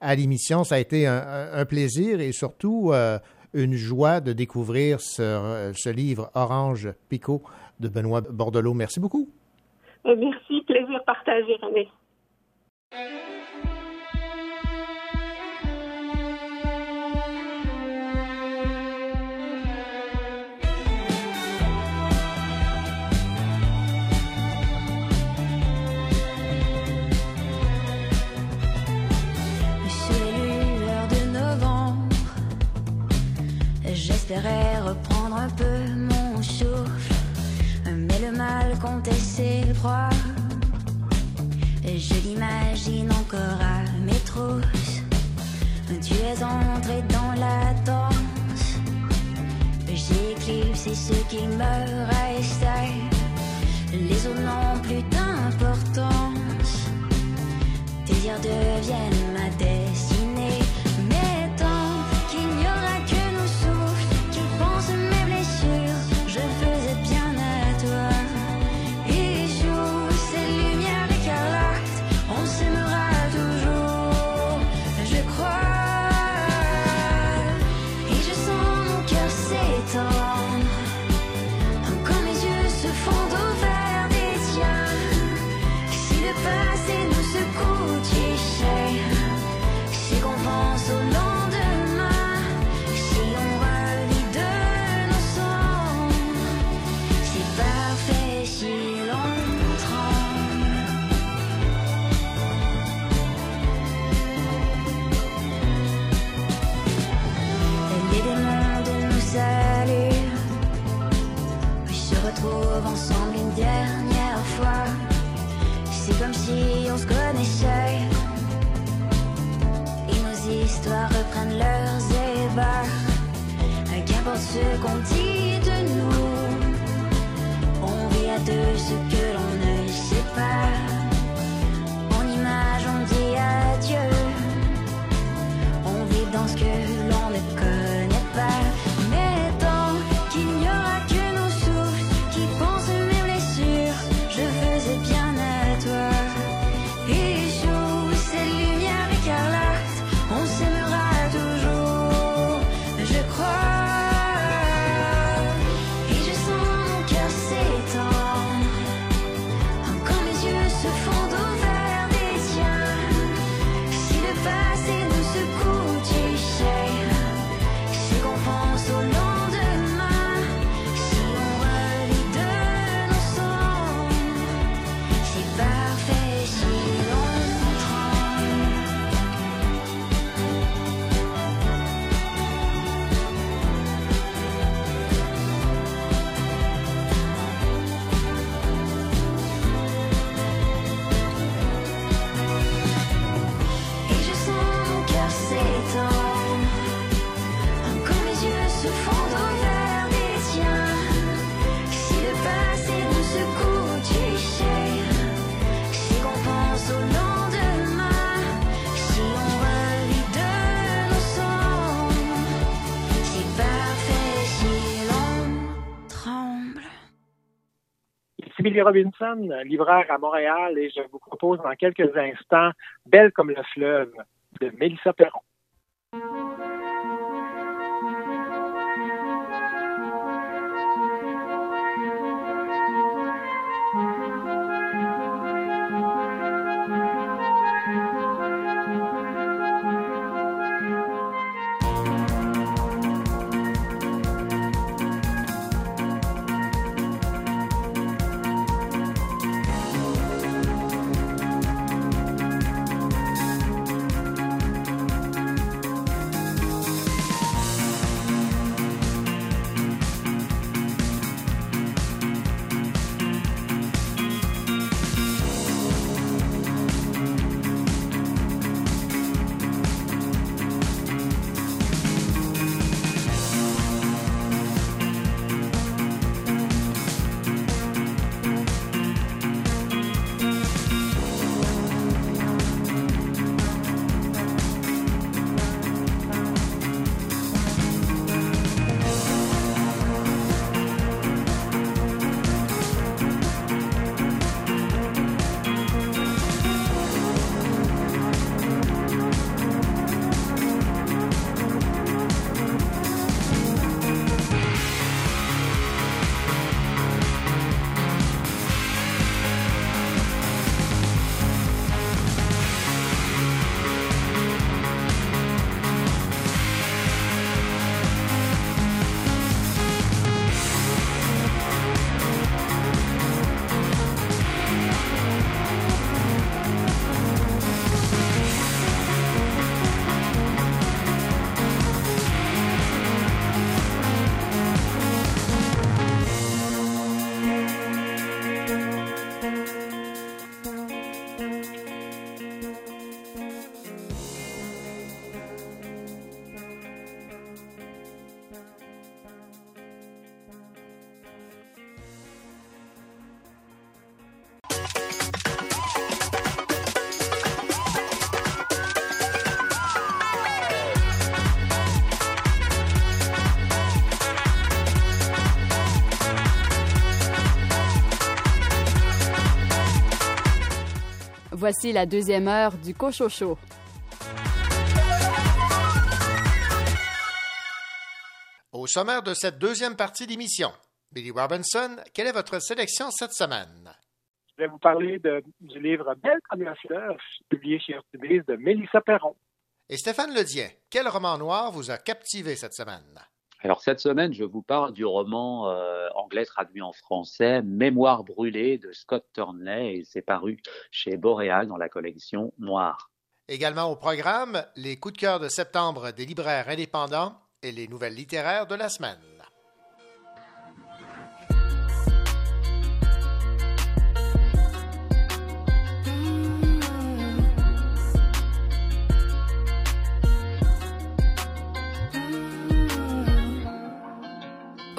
à l'émission. Ça a été un, plaisir et surtout euh, une joie de découvrir ce, livre Orange Picot de Benoît Bordelot. Merci beaucoup. Merci, plaisir partagé, René. J'espérais reprendre un peu mon souffle, mais le mal comptait ses proies. Je l'imagine encore à mes trousses. Tu es entré dans la danse. J'ai éclipsé ce qui me restait. Les autres n'ont plus d'importance. Tes dires deviennent ma destinée. Leurs ébats. Qu'importe ce qu'on dit de nous, on vit à deux ce que l'on ne sait pas. En image, on dit adieu. On vit dans ce que l'on ne connaît Robinson, libraire à Montréal, et je vous propose dans quelques instants Belle comme le fleuve de Mélissa Perron. Voici la deuxième heure du Cochocho. Au sommaire de cette deuxième partie d'émission, Billy Robinson, quelle est votre sélection cette semaine? Je vais vous parler de, du livre Belle comme la fleur, publié chez Urtubise de Mélissa Perron. Et Stéphane Ledien, quel roman noir vous a captivé cette semaine? Alors cette semaine, je vous parle du roman euh, anglais traduit en français Mémoire brûlée de Scott Turnley et c'est paru chez Boréal dans la collection Noire. Également au programme, les coups de cœur de septembre des libraires indépendants et les nouvelles littéraires de la semaine.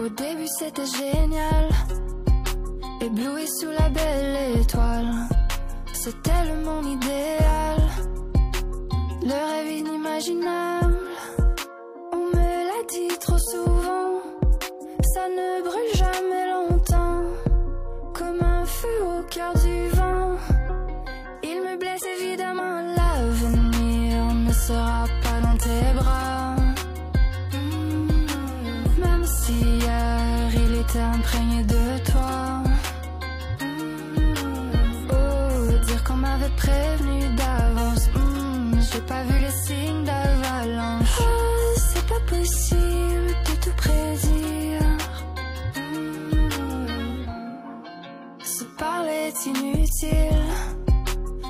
Au début c'était génial, ébloui sous la belle étoile. Le monde idéal, le rêve inimaginable. On me l'a dit trop souvent, ça ne brûle jamais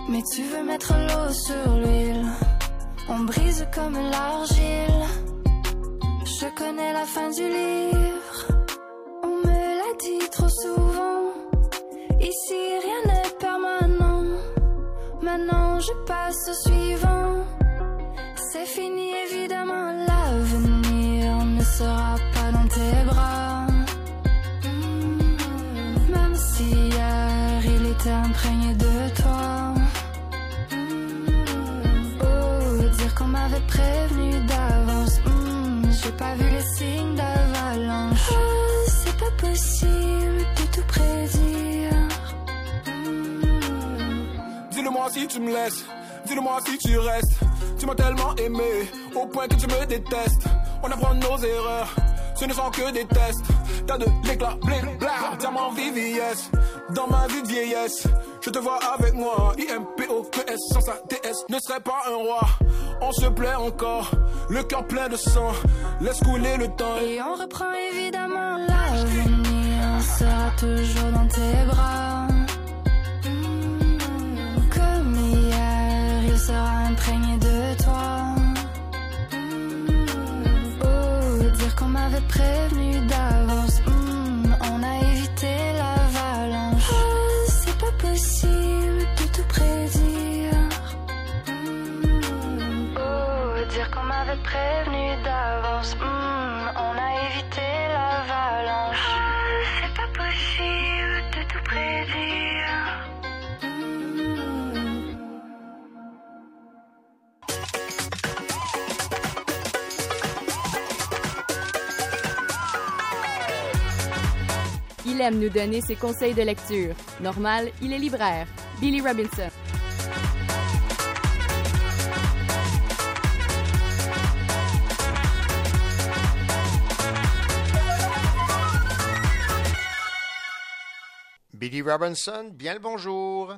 Mais tu veux mettre l'eau sur l'huile. On brise comme l'argile. Je connais la fin du livre. On me l'a dit trop souvent. Ici rien n'est permanent. Maintenant je passe au suivant. C'est fini évidemment. L'avenir ne sera imprégné de toi. Oh, dire qu'on m'avait prévenu d'avance. Hmm, J'ai pas vu les signes d'avalanche. Oh, c'est pas possible de tout prédire. Dis-le-moi si tu me laisses, dis-le-moi si tu restes. Tu m'as tellement aimé, au point que tu me détestes. On apprend nos erreurs, ce ne sont que des tests. T'as de l'éclat, bling, bla, diamant VVS. Dans ma vie de vieillesse, je te vois avec moi. IMPOPS sans sa TS ne serait pas un roi. On se plaît encore, le cœur plein de sang. Laisse couler le temps. Et on reprend évidemment l'avenir sera toujours dans tes bras. Comme hier, il sera imprégné de toi. Oh, dire qu'on m'avait prévenu d'avance. Il aime nous donner ses conseils de lecture. Normal, il est libraire. Billy Robinson. Billy Robinson, bien le bonjour.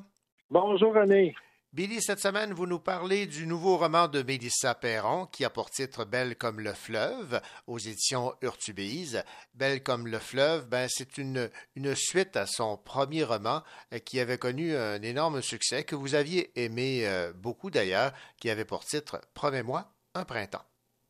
Bonjour René. Billy, cette semaine, vous nous parlez du nouveau roman de Mélissa Perron qui a pour titre Belle comme le fleuve aux éditions Urtubise. Belle comme le fleuve, ben, c'est une, une suite à son premier roman euh, qui avait connu un énorme succès, que vous aviez aimé euh, beaucoup d'ailleurs, qui avait pour titre Promets-moi un printemps.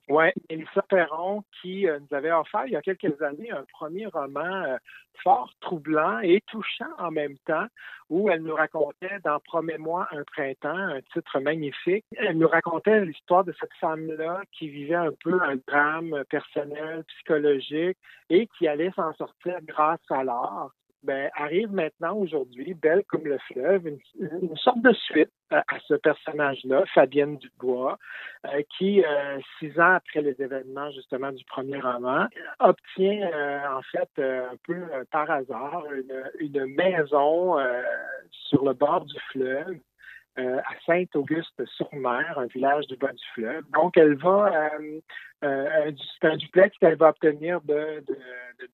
Oui, Mélissa Perron qui euh, nous avait offert il y a quelques années un premier roman euh, fort troublant et touchant en même temps, où elle nous racontait dans Promets-moi un printemps, un titre magnifique, elle nous racontait l'histoire de cette femme-là qui vivait un peu un drame personnel, psychologique et qui allait s'en sortir grâce à l'art. Ben, arrive maintenant aujourd'hui, belle comme le fleuve, une, sorte de suite à ce personnage-là, Fabienne Dubois, euh, qui, euh, six ans après les événements justement du premier roman, obtient euh, en fait un peu par hasard une, maison sur le bord du fleuve à Saint-Auguste-sur-Mer, un village du bas du fleuve. Donc, elle va, euh, c'est un duplex qu'elle va obtenir de,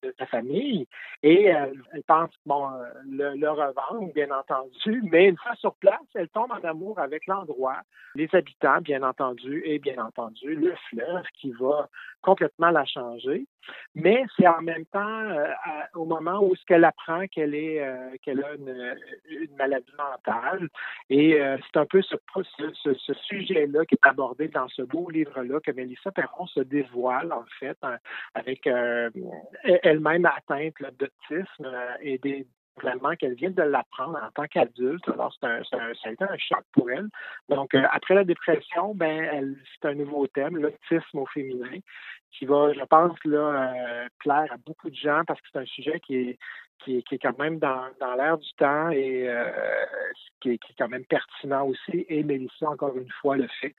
de, sa famille. Et elle, pense, bon, le, le, revendre, bien entendu, mais une fois sur place, elle tombe en amour avec l'endroit, les habitants, bien entendu, et bien entendu, le fleuve qui va complètement la changer. Mais c'est en même temps au moment où ce qu'elle apprend qu'elle est qu'elle a une, maladie mentale. Et c'est un peu ce, ce, ce sujet-là qui est abordé dans ce beau livre-là que Mélissa Perron se dévoile, en fait, avec euh, elle-même atteinte d'autisme euh, et des qu'elle vient de l'apprendre en tant qu'adulte. Alors, c'est un, un, ça a été un choc pour elle. Donc, euh, après la dépression, ben, c'est un nouveau thème, l'autisme au féminin, qui va, je pense, là, plaire à beaucoup de gens parce que c'est un sujet qui est, qui est, quand même dans, dans l'air du temps et qui, est, qui, est, quand même pertinent aussi. Et Mélissa, encore une fois, le fait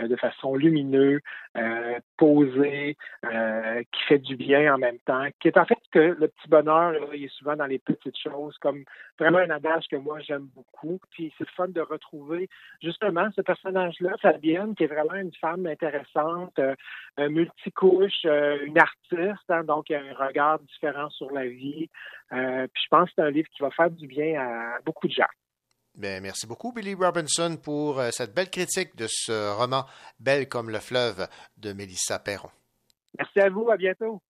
de façon lumineuse, euh, posée, euh, qui fait du bien en même temps, qui est en fait que le petit bonheur, il est souvent dans les petites choses, comme vraiment un adage que moi j'aime beaucoup. Puis c'est fun de retrouver justement ce personnage-là, Fabienne, qui est vraiment une femme intéressante, euh, multicouche, une artiste, hein, donc un regard différent sur la vie. puis je pense que c'est un livre qui va faire du bien à beaucoup de gens. Bien, merci beaucoup, Billy Robinson, pour euh, cette belle critique de ce roman Belle comme le fleuve de Mélissa Perron. Merci à vous, à bientôt.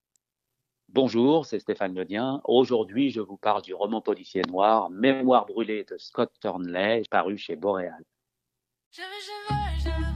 Bonjour, c'est Stéphane Ledien. Aujourd'hui, je vous parle du roman policier noir Mémoire brûlée de Scott Turnley, paru chez Boréal. Je veux, je veux, je veux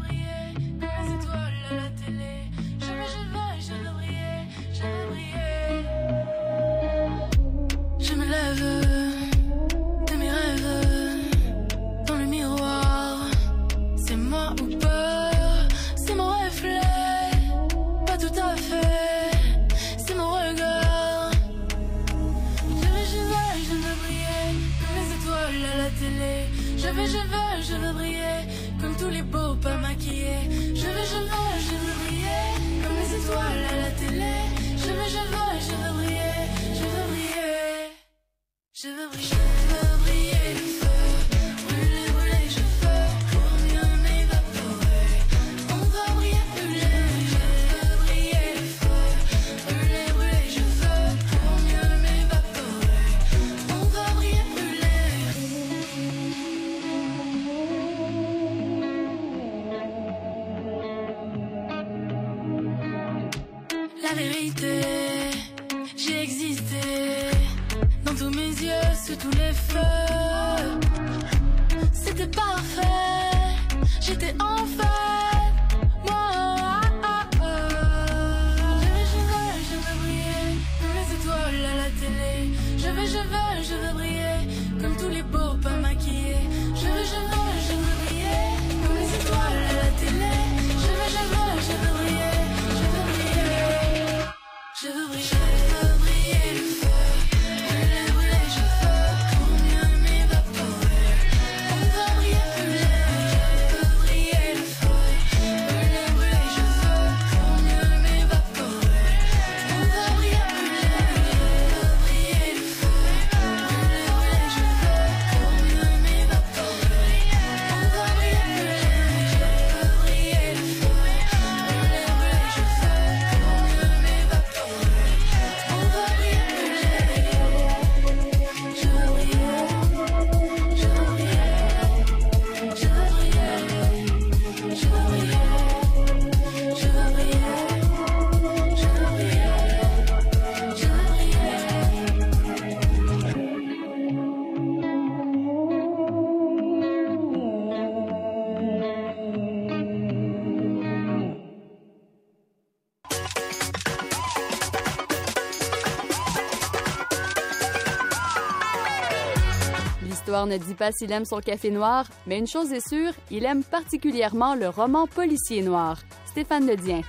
ne dit pas s'il aime son café noir, mais une chose est sûre, il aime particulièrement le roman policier noir. Stéphane Ledien.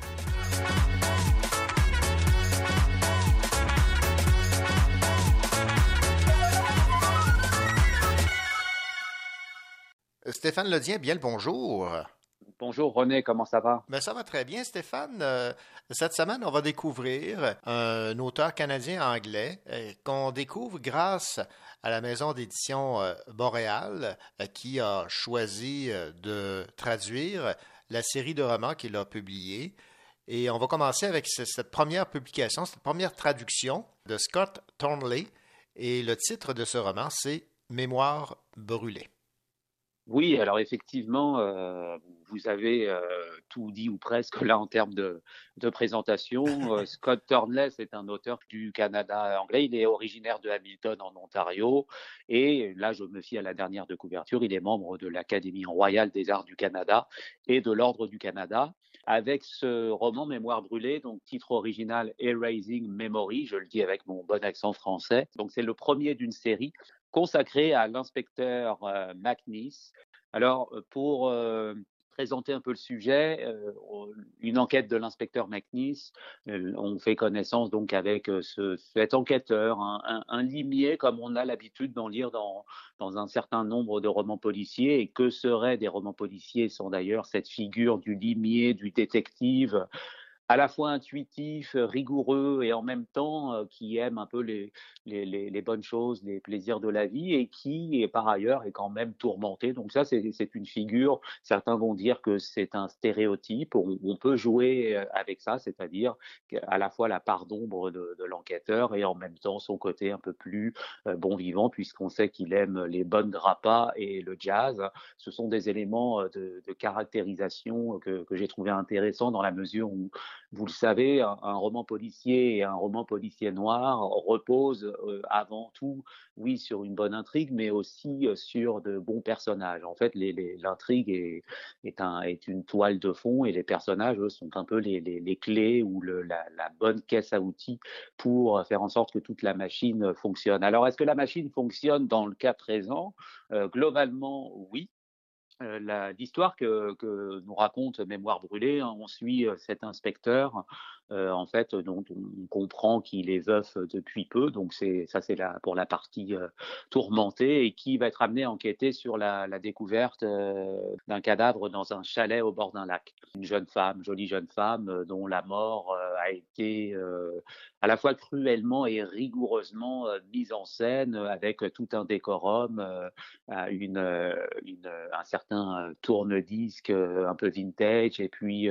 Stéphane Ledien, bien le bonjour. Bonjour René, comment ça va? Ben, ça va très bien Stéphane. Euh, cette semaine, on va découvrir un auteur canadien-anglais euh, qu'on découvre grâce à la maison d'édition euh, Boréal qui a choisi de traduire la série de romans qu'il a publiée. Et on va commencer avec cette première publication, cette première traduction de Scott Thornley. Et le titre de ce roman, c'est Mémoire brûlée. Oui, alors effectivement, euh, vous avez euh, tout dit ou presque là en termes de, présentation. Euh, <laughs> Scott Thornley, c'est un auteur du Canada anglais. Il est originaire de Hamilton en Ontario. Et là, je me fie à la dernière de couverture. Il est membre de l'Académie royale des arts du Canada et de l'Ordre du Canada. Avec ce roman Mémoire brûlée, donc titre original Erasing Memory, je le dis avec mon bon accent français. Donc c'est le premier d'une série consacré à l'inspecteur euh, McNeese. Alors, euh, pour euh, présenter un peu le sujet, une enquête de l'inspecteur McNeese, on fait connaissance donc avec ce, cet enquêteur, un, limier comme on a l'habitude d'en lire dans, dans un certain nombre de romans policiers. Et que seraient des romans policiers sans d'ailleurs cette figure du limier, du détective à la fois intuitif, rigoureux et en même temps euh, qui aime un peu les, bonnes choses, les plaisirs de la vie et qui, par ailleurs, est quand même tourmenté. Donc ça, c'est une figure, certains vont dire que c'est un stéréotype, on, peut jouer euh, avec ça, c'est-à-dire à la fois la part d'ombre de, l'enquêteur et en même temps son côté un peu plus euh, bon vivant, puisqu'on sait qu'il aime les bonnes grappas et le jazz. Ce sont des éléments de, de caractérisation que, que j'ai trouvé intéressants dans la mesure où vous le savez, un, roman policier et un roman policier noir reposent euh, avant tout, oui, sur une bonne intrigue, mais aussi euh, sur de bons personnages. En fait, l'intrigue est, est, un, est, une toile de fond et les personnages, eux, sont un peu les, les clés ou le, la, la, bonne caisse à outils pour faire en sorte que toute la machine fonctionne. Alors, est-ce que la machine fonctionne dans le cas présent? Euh, Globalement, oui. Euh, l'histoire que, que, nous raconte Mémoire brûlée, hein, on suit euh, cet inspecteur euh, en fait, dont on comprend qu'il est veuf depuis peu, donc c'est ça c'est la, pour la partie euh, tourmentée, et qui va être amené à enquêter sur la, découverte euh, d'un cadavre dans un chalet au bord d'un lac. Une jeune femme, jolie jeune femme, dont la mort a été à la fois cruellement et rigoureusement mise en scène avec tout un décorum, un certain tourne-disque un peu vintage et puis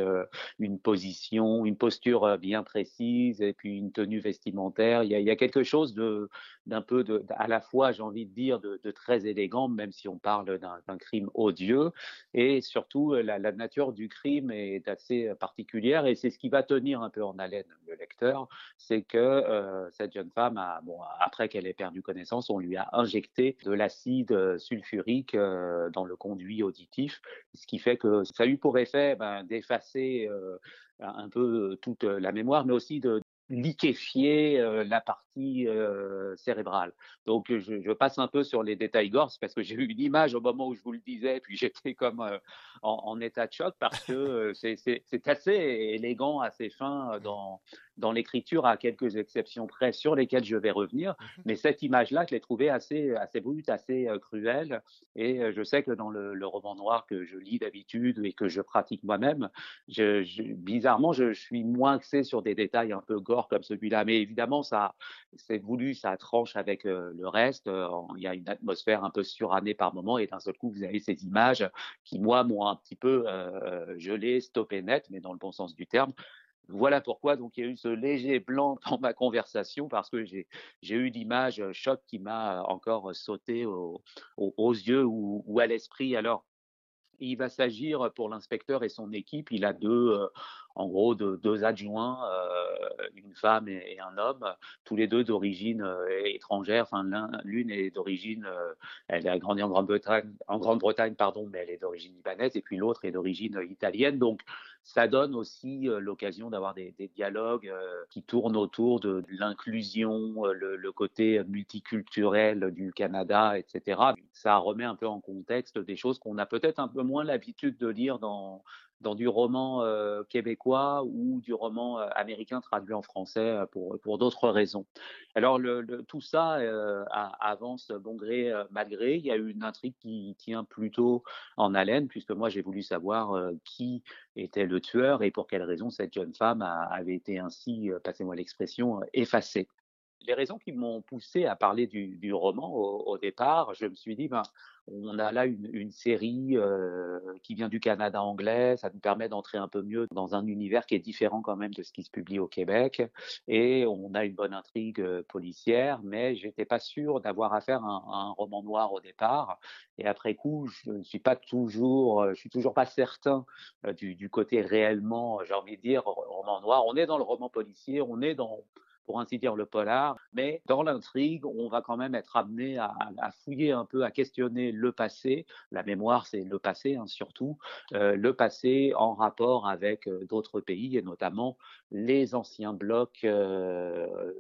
une position, une posture bien précise et puis une tenue vestimentaire. Il y a, quelque chose de d'un peu de, à la fois, j'ai envie de dire, de, très élégant, même si on parle d'un crime odieux. Et surtout, la, nature du crime est assez particulière et c'est ce qui va tenir un peu en haleine le lecteur, c'est que euh, cette jeune femme, a, bon, après qu'elle ait perdu connaissance, on lui a injecté de l'acide sulfurique euh, dans le conduit auditif, ce qui fait que ça lui pour effet d'effacer euh, un peu toute la mémoire, mais aussi de liquéfier la partie cérébrale. Donc je, je, passe un peu sur les détails gorges parce que j'ai eu une image au moment où je vous le disais, puis <laughs> j'étais comme en, en, état de choc parce que c'est assez élégant, assez fin dans, dans l'écriture, à quelques exceptions près sur lesquelles je vais revenir. Mmh Mais cette image-là, je l'ai trouvée assez, assez brute, assez cruelle. Et je sais que dans le, le roman noir que je lis d'habitude et que je pratique moi-même, je, bizarrement, je, je, suis moins axé sur des détails un peu gore comme celui-là. Mais évidemment, ça, c'est voulu, ça tranche avec euh, le reste. Euh, il y a une atmosphère un peu surannée par moment, et d'un seul coup, vous avez ces images qui, moi, m'ont un petit peu euh, gelé, stoppé net, mais dans le bon sens du terme. Voilà pourquoi donc il y a eu ce léger blanc <laughs> dans ma conversation parce que j'ai eu l'image choc qui m'a encore sauté aux yeux ou, à l'esprit. Alors il va s'agir pour l'inspecteur et son équipe, il a deux, en gros de deux adjoints, euh, une femme et, un homme, tous les deux d'origine euh, étrangère. Enfin, l'une est d'origine, euh, elle a grandi en Grande-Bretagne, en Grande-Bretagne, pardon, mais elle est d'origine libanaise, et puis l'autre est d'origine italienne. Donc, ça donne aussi l'occasion d'avoir des, dialogues qui tournent autour de, l'inclusion, le, côté multiculturel du Canada, etc. Ça remet un peu en contexte des choses qu'on a peut-être un peu moins l'habitude de lire dans dans du roman euh, québécois ou du roman euh, américain traduit en français euh, pour, d'autres raisons. Alors tout ça avance bon gré mal. Il y a eu une intrigue qui tient plutôt en haleine puisque moi j'ai voulu savoir qui était le tueur et pour quelle raison cette jeune femme avait été ainsi, passez-moi l'expression, effacée les raisons qui m'ont poussé à parler du, roman au, départ, je me suis dit, ben, on a là une, série euh, qui vient du Canada anglais, ça nous permet d'entrer un peu mieux dans un univers qui est différent quand même de ce qui se publie au Québec, et on a une bonne intrigue euh, policière, mais j'étais pas sûr d'avoir affaire à un, un, roman noir au départ, et après coup, je ne suis pas toujours, euh, je suis toujours pas certain du, du côté réellement, j'ai envie de dire, roman noir. On est dans le roman policier, on est dans pour ainsi dire, le polar. Mais dans l'intrigue, on va quand même être amené à, fouiller un peu, à questionner le passé. La mémoire, c'est le passé, hein, surtout. Euh, le passé en rapport avec euh, d'autres pays, et notamment les anciens blocs, euh,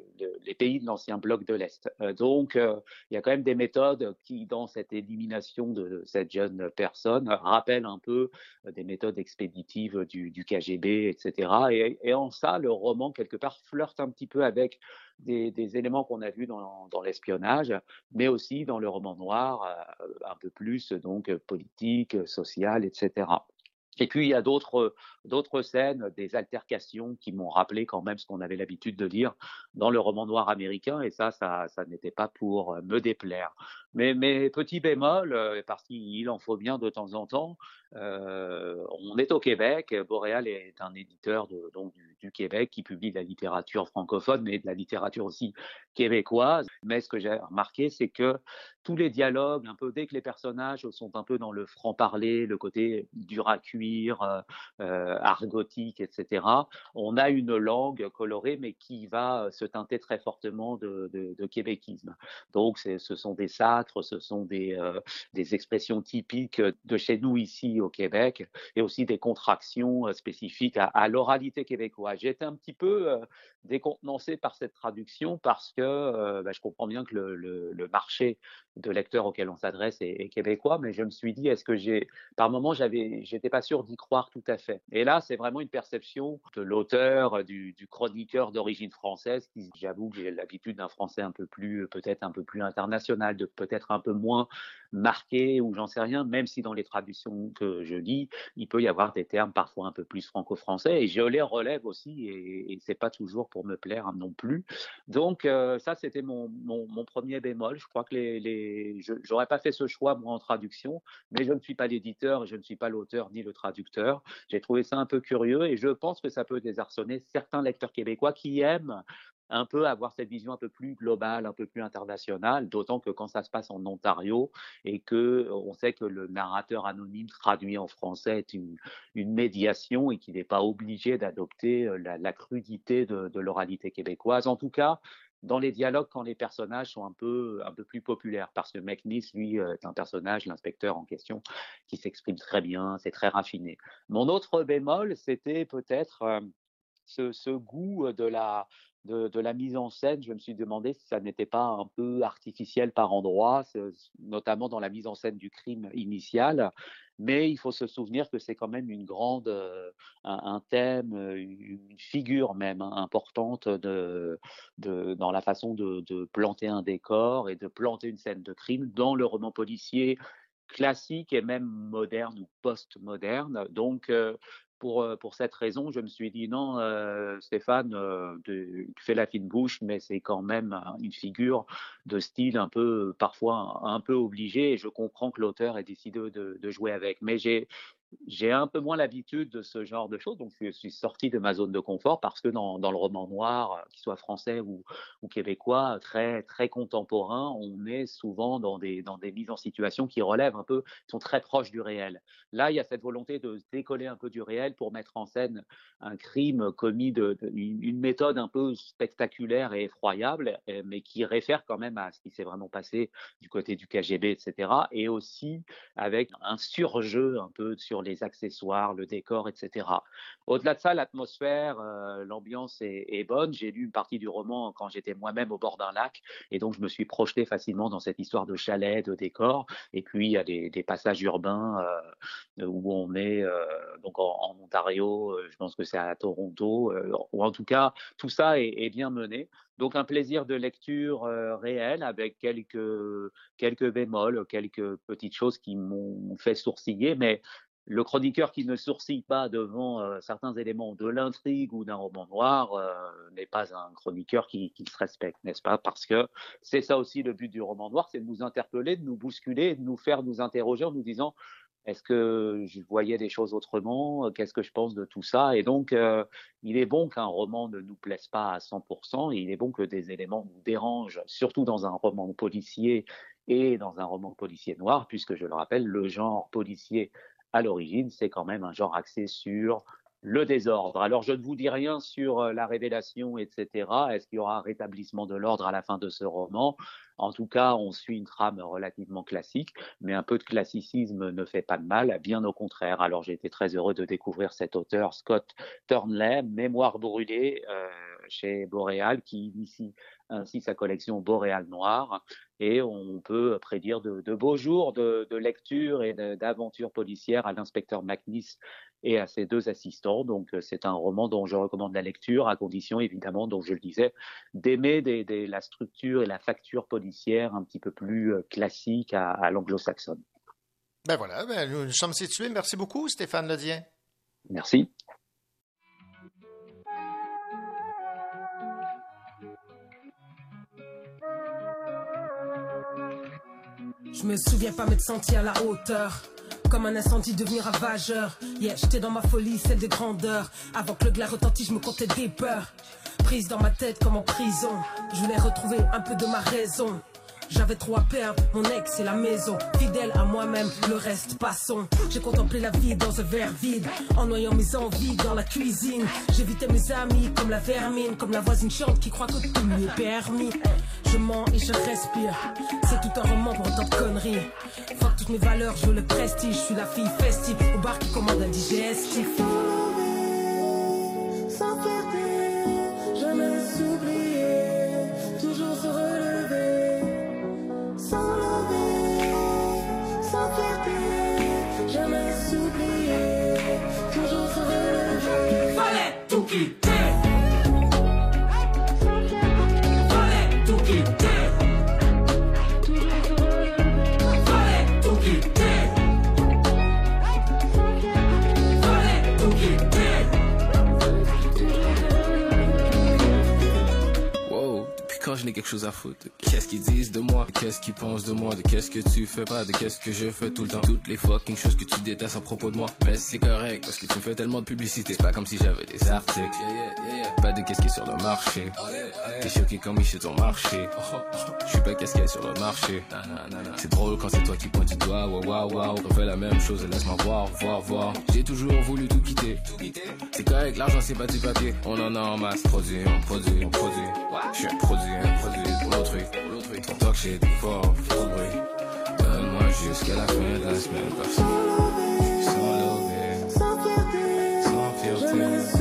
les pays de l'ancien bloc de l'Est. donc, il y a quand même des méthodes qui, dans cette élimination de cette jeune personne, rappellent un peu des méthodes expéditives du, KGB, etc. Et, et, en ça, le roman, quelque part, flirte un petit peu avec avec des, éléments qu'on a vus dans, l'espionnage, mais aussi dans le roman noir, euh, un peu plus donc politique, social, etc. Et puis il y a d'autres scènes, des altercations qui m'ont rappelé quand même ce qu'on avait l'habitude de lire dans le roman noir américain, et ça, ça n'était pas pour me déplaire. Mais, petit bémol, euh, parce qu'il en faut bien de temps en temps, euh, on est au Québec. Boréal est un éditeur de, donc du, Québec qui publie de la littérature francophone, mais de la littérature aussi québécoise. Mais ce que j'ai remarqué, c'est que tous les dialogues, un peu dès que les personnages sont un peu dans le franc-parler, le côté dur à cuire, euh, argotique, etc. On a une langue colorée, mais qui va se teinter très fortement de, de, québéquisme. Donc, ce sont des ce sont des, euh, expressions typiques de chez nous ici au Québec, et aussi des contractions euh, spécifiques à, l'oralité québécoise. J'ai été un petit peu décontenancé par cette traduction parce que bah, je comprends bien que le, marché de lecteurs auquel on s'adresse est, québécois, mais je me suis dit, est-ce que j'ai, par moment, j'avais, j'étais pas sûr d'y croire tout à fait. Et là, c'est vraiment une perception de l'auteur, du, du, chroniqueur d'origine française, qui, j'avoue que j'ai l'habitude d'un français un peu plus, peut-être un peu plus international, de peut-être un peu moins marqué ou j'en sais rien, même si dans les traductions que je lis, il peut y avoir des termes parfois un peu plus franco-français et je les relève aussi et, et c'est pas toujours pour me plaire hein, non plus. Donc euh, ça, c'était mon, mon, mon, premier bémol. Je crois que les, les j'aurais pas fait ce choix moi en traduction, mais je ne suis pas l'éditeur, je ne suis pas l'auteur ni le traducteur. J'ai trouvé ça un peu curieux et je pense que ça peut désarçonner certains lecteurs québécois qui aiment un peu avoir cette vision un peu plus globale, un peu plus internationale, d'autant que quand ça se passe en Ontario et que on sait que le narrateur anonyme traduit en français est une, médiation et qu'il n'est pas obligé d'adopter la, crudité de, l'oralité québécoise. En tout cas, dans les dialogues quand les personnages sont un peu un peu plus populaires parce que McNeese lui est un personnage l'inspecteur en question qui s'exprime très bien c'est très raffiné mon autre bémol c'était peut-être ce, goût de la de, la mise en scène, je me suis demandé si ça n'était pas un peu artificiel par endroits, notamment dans la mise en scène du crime initial. Mais il faut se souvenir que c'est quand même une grande, euh, un, thème, une figure même hein, importante de, dans la façon de, de, planter un décor et de planter une scène de crime dans le roman policier classique et même moderne ou post-moderne. Donc, euh, pour, cette raison, je me suis dit non, Stéphane, tu fais la fine bouche, mais c'est quand même une figure de style un peu, parfois un, peu obligé, et je comprends que l'auteur ait décidé de, de jouer avec. Mais j'ai j'ai un peu moins l'habitude de ce genre de choses, donc je suis sorti de ma zone de confort parce que dans, dans le roman noir, euh, qu'il soit français ou, québécois, très très contemporain, on est souvent dans des dans des mises en situation qui relèvent un peu, qui sont très proches du réel. Là, il y a cette volonté de décoller un peu du réel pour mettre en scène un crime commis de, une méthode un peu spectaculaire et effroyable, euh, mais qui réfère quand même à ce qui s'est vraiment passé du côté du KGB, etc. Et aussi avec un surjeu un peu sur les accessoires, le décor, etc. Au-delà de ça, l'atmosphère, euh, l'ambiance est, bonne. J'ai lu une partie du roman quand j'étais moi-même au bord d'un lac, et donc je me suis projeté facilement dans cette histoire de chalet, de décor. Et puis il y a des, passages urbains euh, où on est donc en, Ontario, je pense que c'est à Toronto, ou en tout cas tout ça est bien mené. Donc un plaisir de lecture euh, réel avec quelques, quelques bémols, quelques petites choses qui m'ont fait sourciller, mais le chroniqueur qui ne sourcille pas devant euh, certains éléments de l'intrigue ou d'un roman noir euh, n'est pas un chroniqueur qui, se respecte, n'est-ce pas? Parce que c'est ça aussi le but du roman noir, c'est de nous interpeller, de nous bousculer, de nous faire nous interroger en nous disant est-ce que je voyais des choses autrement? Qu'est-ce que je pense de tout ça? Et donc, euh, il est bon qu'un roman ne nous plaise pas à 100%, et il est bon que des éléments nous dérangent, surtout dans un roman policier et dans un roman policier noir, puisque je le rappelle, le genre policier à l'origine, c'est quand même un genre axé sur le désordre. Alors, je ne vous dis rien sur euh, la révélation, etc. Est-ce qu'il y aura un rétablissement de l'ordre à la fin de ce roman? En tout cas, on suit une trame relativement classique, mais un peu de classicisme ne fait pas de mal, bien au contraire. Alors, j'ai été très heureux de découvrir cet auteur, Scott Turnley, Mémoire brûlée, euh, chez Boréal, qui initie ainsi sa collection Boréal Noir. Et on peut prédire de, beaux jours de, lecture et d'aventures policières à l'inspecteur McNeese et à ses deux assistants. Donc euh, c'est un roman dont je recommande la lecture, à condition évidemment, dont je le disais, d'aimer la structure et la facture policière un petit peu plus euh, classique à, l'anglo-saxonne. Ben voilà, ben nous, nous sommes situés. Merci beaucoup, Stéphane Ledien. Merci. Je me souviens pas m'être senti à la hauteur. Comme un incendie devenir ravageur. Yeah, j'étais dans ma folie, celle des grandeurs. Avant que le glas retentisse, je me comptais des peurs. Prise dans ma tête comme en prison. Je voulais retrouver un peu de ma raison. J'avais trop à mon ex et la maison. Fidèle à moi-même, le reste passons. J'ai contemplé la vie dans un verre vide, en noyant mes envies dans la cuisine. J'évitais mes amis comme la vermine, comme la voisine chante qui croit que tout lui est permis. Je mens et je respire, c'est tout un roman pour autant de conneries. Toutes mes valeurs, je le prestige. Je suis la fille festive au bar qui commande un digestif. Je n'ai quelque chose à foutre. Qu'est-ce qu'ils disent de moi, qu'est-ce qu'ils pensent de moi, de qu'est-ce que tu fais? Pas, de qu'est-ce que je fais tout le temps. Toutes les fucking choses que tu détestes à propos de moi. Mais c'est correct parce que tu fais tellement de publicité. C'est pas comme si j'avais des articles. Pas de qu'est-ce qui est sur le marché. T'es choqué comme il chez ton marché. Je suis pas qu'est-ce qu'il y a sur le marché. C'est drôle quand c'est toi qui pointe du doigt. Waouh, waouh, waouh. On fait la même chose, laisse-moi voir, voir, voir. J'ai toujours voulu tout quitter. C'est correct, l'argent c'est pas du papier. On en a en masse, produit, on produit, on produit. Je suis un produit, produit pour l'autrui. Ton talk shit, fort, fort bruit. Donne-moi jusqu'à la fin de la semaine, personne. Sans lever, sans fierté, sans fierté.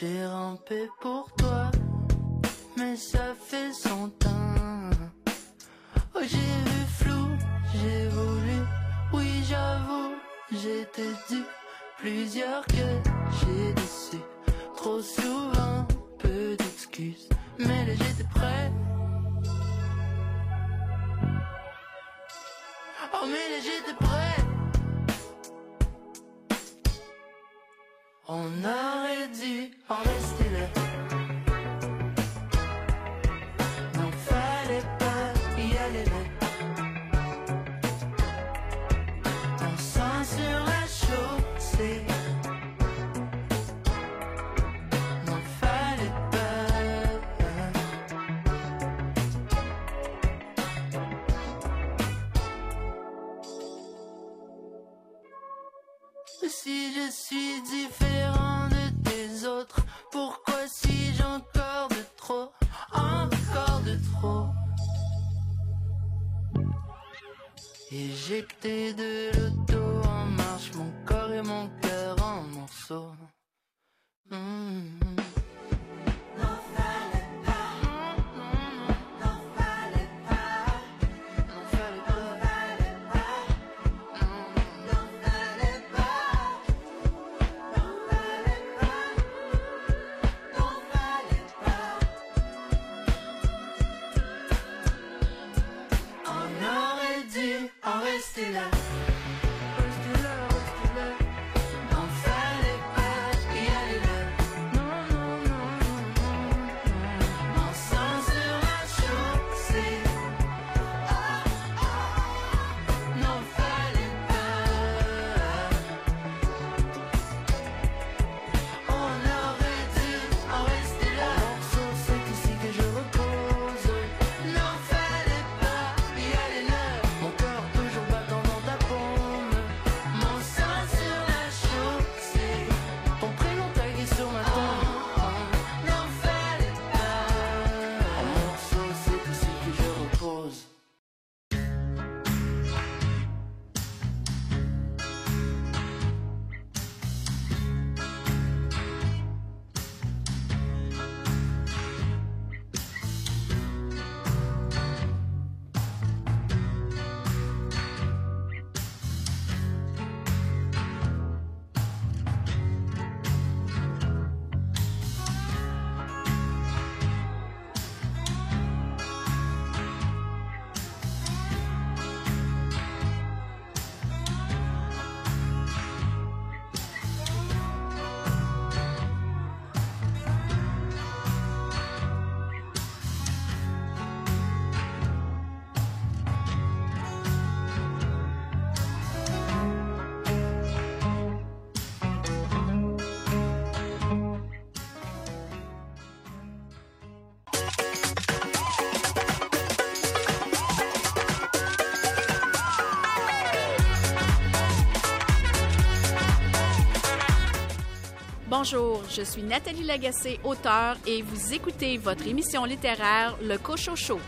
J'ai rampé pour toi, mais ça fait son teint. Oh, j'ai vu flou, j'ai voulu, oui, j'avoue, j'étais dû. Plusieurs que j'ai déçu, trop souvent, peu d'excuses, mais là j'étais prêt. Oh, mais j'étais prêt. On a du en est stylé. liberté de Bonjour, je suis Nathalie Lagacé, auteure, et vous écoutez votre émission littéraire Le Cochocho.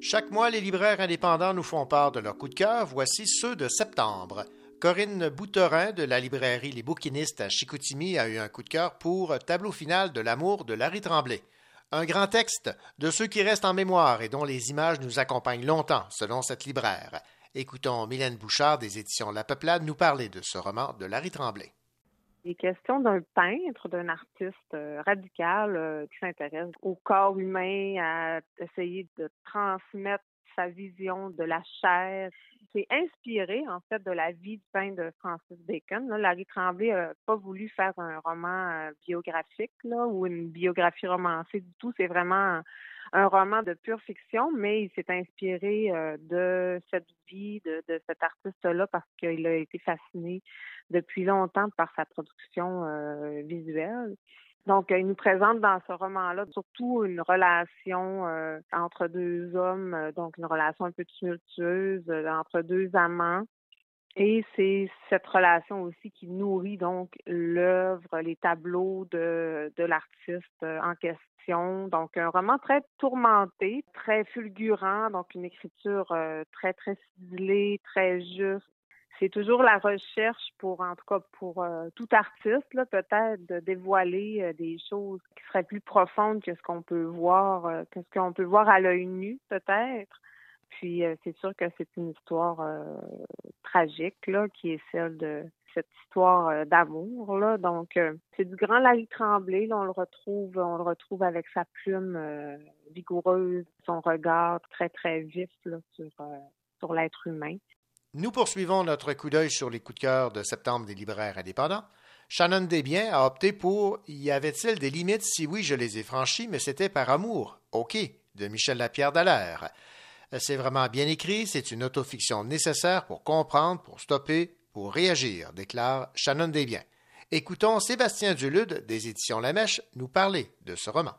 Chaque mois, les libraires indépendants nous font part de leurs coups de cœur. Voici ceux de septembre. Corinne Bouterin de la librairie Les Bouquinistes à Chicoutimi a eu un coup de cœur pour Tableau final de l'amour de Larry Tremblay. Un grand texte de ceux qui restent en mémoire et dont les images nous accompagnent longtemps, selon cette libraire. Écoutons Mylène Bouchard des éditions La Peuplade nous parler de ce roman de Larry Tremblay. Question d'un peintre, d'un artiste euh, radical euh, qui s'intéresse au corps humain, à essayer de transmettre sa vision de la chair. C'est inspiré, en fait, de la vie du peintre de Francis Bacon. Larry Tremblay n'a pas voulu faire un roman euh, biographique là, ou une biographie romancée du tout. C'est vraiment un roman de pure fiction, mais il s'est inspiré de cette vie de, de cet artiste-là parce qu'il a été fasciné depuis longtemps par sa production euh, visuelle. Donc, il nous présente dans ce roman-là surtout une relation euh, entre deux hommes, euh, donc une relation un peu tumultueuse entre deux amants. Et c'est cette relation aussi qui nourrit donc l'œuvre, les tableaux de, de l'artiste en question. Donc, un roman très tourmenté, très fulgurant, donc une écriture très, très ciselée, très juste, c'est toujours la recherche pour, en tout cas pour euh, tout artiste, peut-être de dévoiler euh, des choses qui seraient plus profondes que ce qu'on peut voir, euh, que ce qu'on peut voir à l'œil nu, peut-être. Puis c'est sûr que c'est une histoire tragique, là, qui est celle de cette histoire d'amour, là. Donc c'est du grand Larry Tremblay, là, on le retrouve, on le retrouve avec sa plume vigoureuse, son regard très très vif là, sur sur l'être humain. Nous poursuivons notre coup d'œil sur les coups de cœur de septembre des libraires indépendants. Shannon Desbiens a opté pour Y avait-il des limites? Si oui, je les ai franchies, mais c'était par amour. OK, de Michel Lapierre Dallaire. C'est vraiment bien écrit, c'est une autofiction nécessaire pour comprendre, pour stopper, pour réagir, déclare Shannon Desbiens. Écoutons Sébastien Dulude des éditions La Mèche nous parler de ce roman.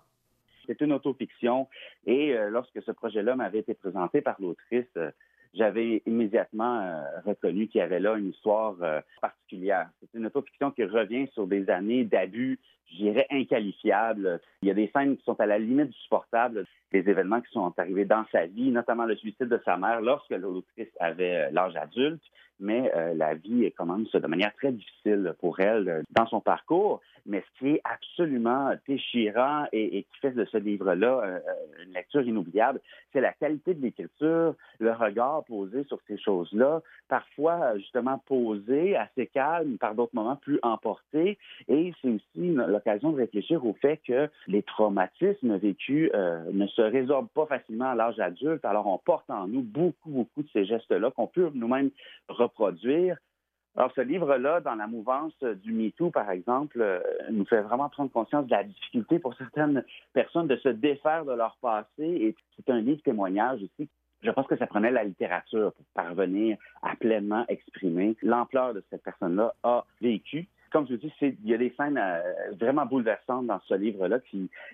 C'est une autofiction et euh, lorsque ce projet-là m'avait été présenté par l'autrice, euh, j'avais immédiatement euh, reconnu qu'il y avait là une histoire particulière. C'est une autofiction qui revient sur des années d'abus, je dirais, inqualifiables. Il y a des scènes qui sont à la limite du supportable, des événements qui sont arrivés dans sa vie, notamment le suicide de sa mère lorsque l'autrice avait euh, l'âge adulte mais euh, la vie commence de manière très difficile pour elle euh, dans son parcours. Mais ce qui est absolument déchirant et, qui fait de ce livre-là une lecture inoubliable, c'est la qualité de l'écriture, le regard posé sur ces choses-là, parfois justement posé, assez calme, par d'autres moments plus emporté. Et c'est aussi l'occasion de réfléchir au fait que les traumatismes vécus ne se résorbent pas facilement à l'âge adulte. Alors on porte en nous beaucoup, beaucoup de ces gestes-là qu'on peut nous-mêmes produire. Alors, ce livre-là, dans la mouvance du MeToo, par exemple, euh, nous fait vraiment prendre conscience de la difficulté pour certaines personnes de se défaire de leur passé. Et c'est un livre témoignage aussi. Je pense que ça prenait la littérature pour parvenir à pleinement exprimer l'ampleur de cette personne-là a vécu comme je vous dis, il y a des scènes euh, vraiment bouleversantes dans ce livre-là,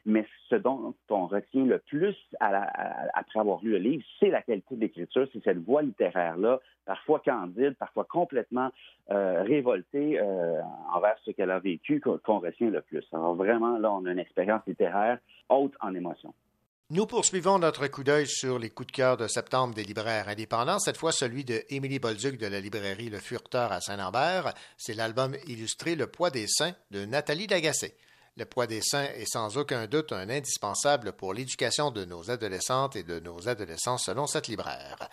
mais ce dont on retient le plus après avoir lu le livre, c'est la qualité de l'écriture, c'est cette voix littéraire-là, parfois candide, parfois complètement euh, révoltée euh, envers ce qu'elle a vécu, qu'on retient le plus. Alors vraiment, là, on a une expérience littéraire haute en émotion. Nous poursuivons notre coup d'œil sur les coups de cœur de septembre des libraires indépendants, cette fois celui de Émilie Bolduc de la librairie Le Furteur à Saint-Lambert. C'est l'album illustré Le poids des seins de Nathalie Lagacé. Le poids des seins est sans aucun doute un indispensable pour l'éducation de nos adolescentes et de nos adolescents selon cette libraire.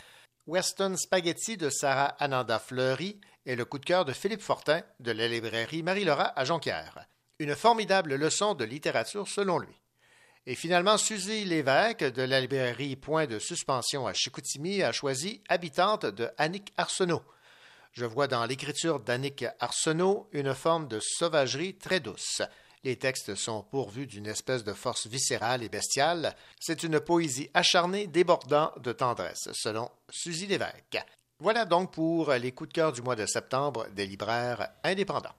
Weston Spaghetti de Sarah Ananda Fleury est le coup de cœur de Philippe Fortin de la librairie Marie-Laura à Jonquière. Une formidable leçon de littérature selon lui. Et finalement, Suzy Lévesque de la librairie Point de Suspension à Chicoutimi a choisi Habitante de Annick Arsenault. Je vois dans l'écriture d'Annick Arsenault une forme de sauvagerie très douce. Les textes sont pourvus d'une espèce de force viscérale et bestiale. C'est une poésie acharnée débordant de tendresse, selon Suzy Lévesque. Voilà donc pour les coups de cœur du mois de septembre des libraires indépendants.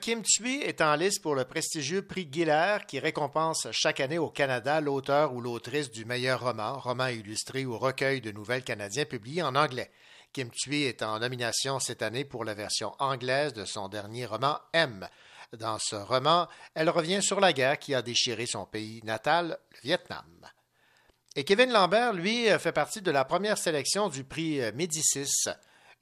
Kim Thuy est en liste pour le prestigieux prix Giller qui récompense chaque année au Canada l'auteur ou l'autrice du meilleur roman, roman illustré ou recueil de nouvelles canadiens publiés en anglais. Kim Thuy est en nomination cette année pour la version anglaise de son dernier roman M. Dans ce roman, elle revient sur la guerre qui a déchiré son pays natal, le Vietnam. Et Kevin Lambert, lui, fait partie de la première sélection du prix Médicis.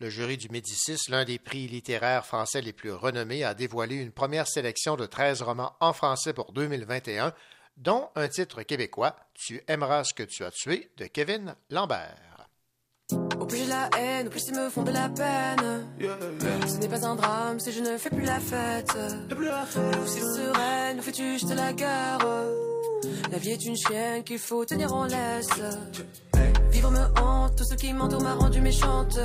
Le jury du Médicis, l'un des prix littéraires français les plus renommés, a dévoilé une première sélection de 13 romans en français pour 2021, dont un titre québécois, Tu aimeras ce que tu as tué, de Kevin Lambert. Au plus j'ai la haine, au plus ils me font de la peine. Ce n'est pas un drame si je ne fais plus la fête. Ou c'est sereine, ou fais-tu juste la guerre? La vie est une chienne qu'il faut tenir en laisse. Vivre me hante, tout ce qui m'entoure m'a rendu méchante.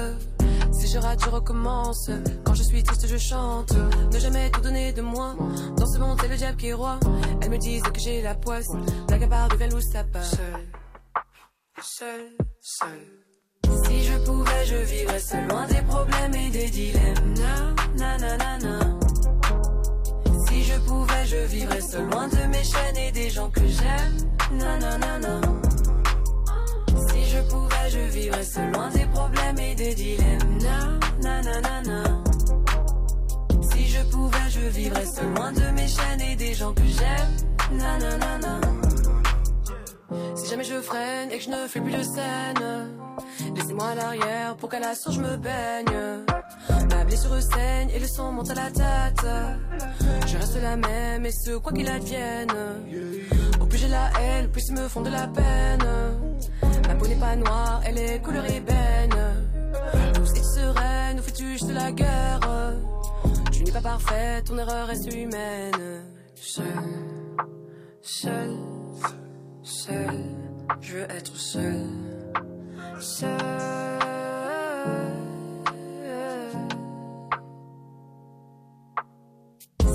Si je rate, je recommence. Quand je suis triste, je chante. Ne jamais tout donner de moi. Dans ce monde, c'est le diable qui est roi. Elles me disent que j'ai la poisse. La gabarre de où ça part. Seul, seul, seul. Si je pouvais, je vivrais seul, loin des problèmes et des dilemmes. Na, na, na, na, na. Si je pouvais, je vivrais seul, loin de mes chaînes et des gens que j'aime. Na, na, na, na. Je pouvais, je vivrais seul, loin des problèmes et des dilemmes? Na, na, na, na, na. Si je pouvais, je vivrais seul, loin de mes chaînes et des gens que j'aime. Na, na, na, na. Si jamais je freine et que je ne fais plus de scène, laissez-moi à l'arrière pour qu'à la source je me baigne. Ma blessure saigne et le sang monte à la tête. Je reste la même et ce quoi qu'il advienne. Au plus j'ai la haine, au plus ils me font de la peine. Ma peau n'est pas noire, elle est couleur ébène. Douce et sereine, fais-tu juste la gueule? pas parfait, ton erreur reste humaine. Seul, seul, seul, je veux être seul, seul.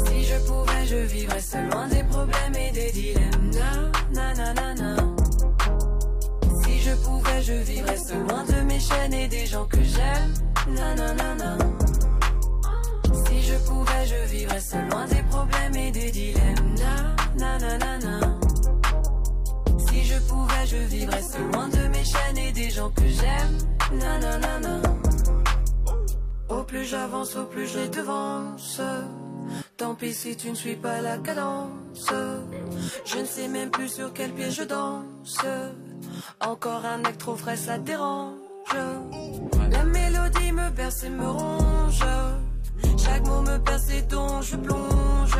Si je pouvais, je vivrais seul loin des problèmes et des dilemmes. Na, na, na, na, na. Je vivrais seul loin de mes chaînes et des gens que j'aime. Na, na, na, na. Si je pouvais, je vivrais seul loin des problèmes et des dilemmes. Na, na, na, na, na. Si je pouvais, je vivrais seul loin de mes chaînes et des gens que j'aime. Na, na, na, na. Au plus j'avance, au plus je devance. Tant pis si tu ne suis pas la cadence. Je ne sais même plus sur quel pied je danse. Encore un acte trop frais, ça dérange. La mélodie me berce et me ronge. Chaque mot me perce et dont je plonge.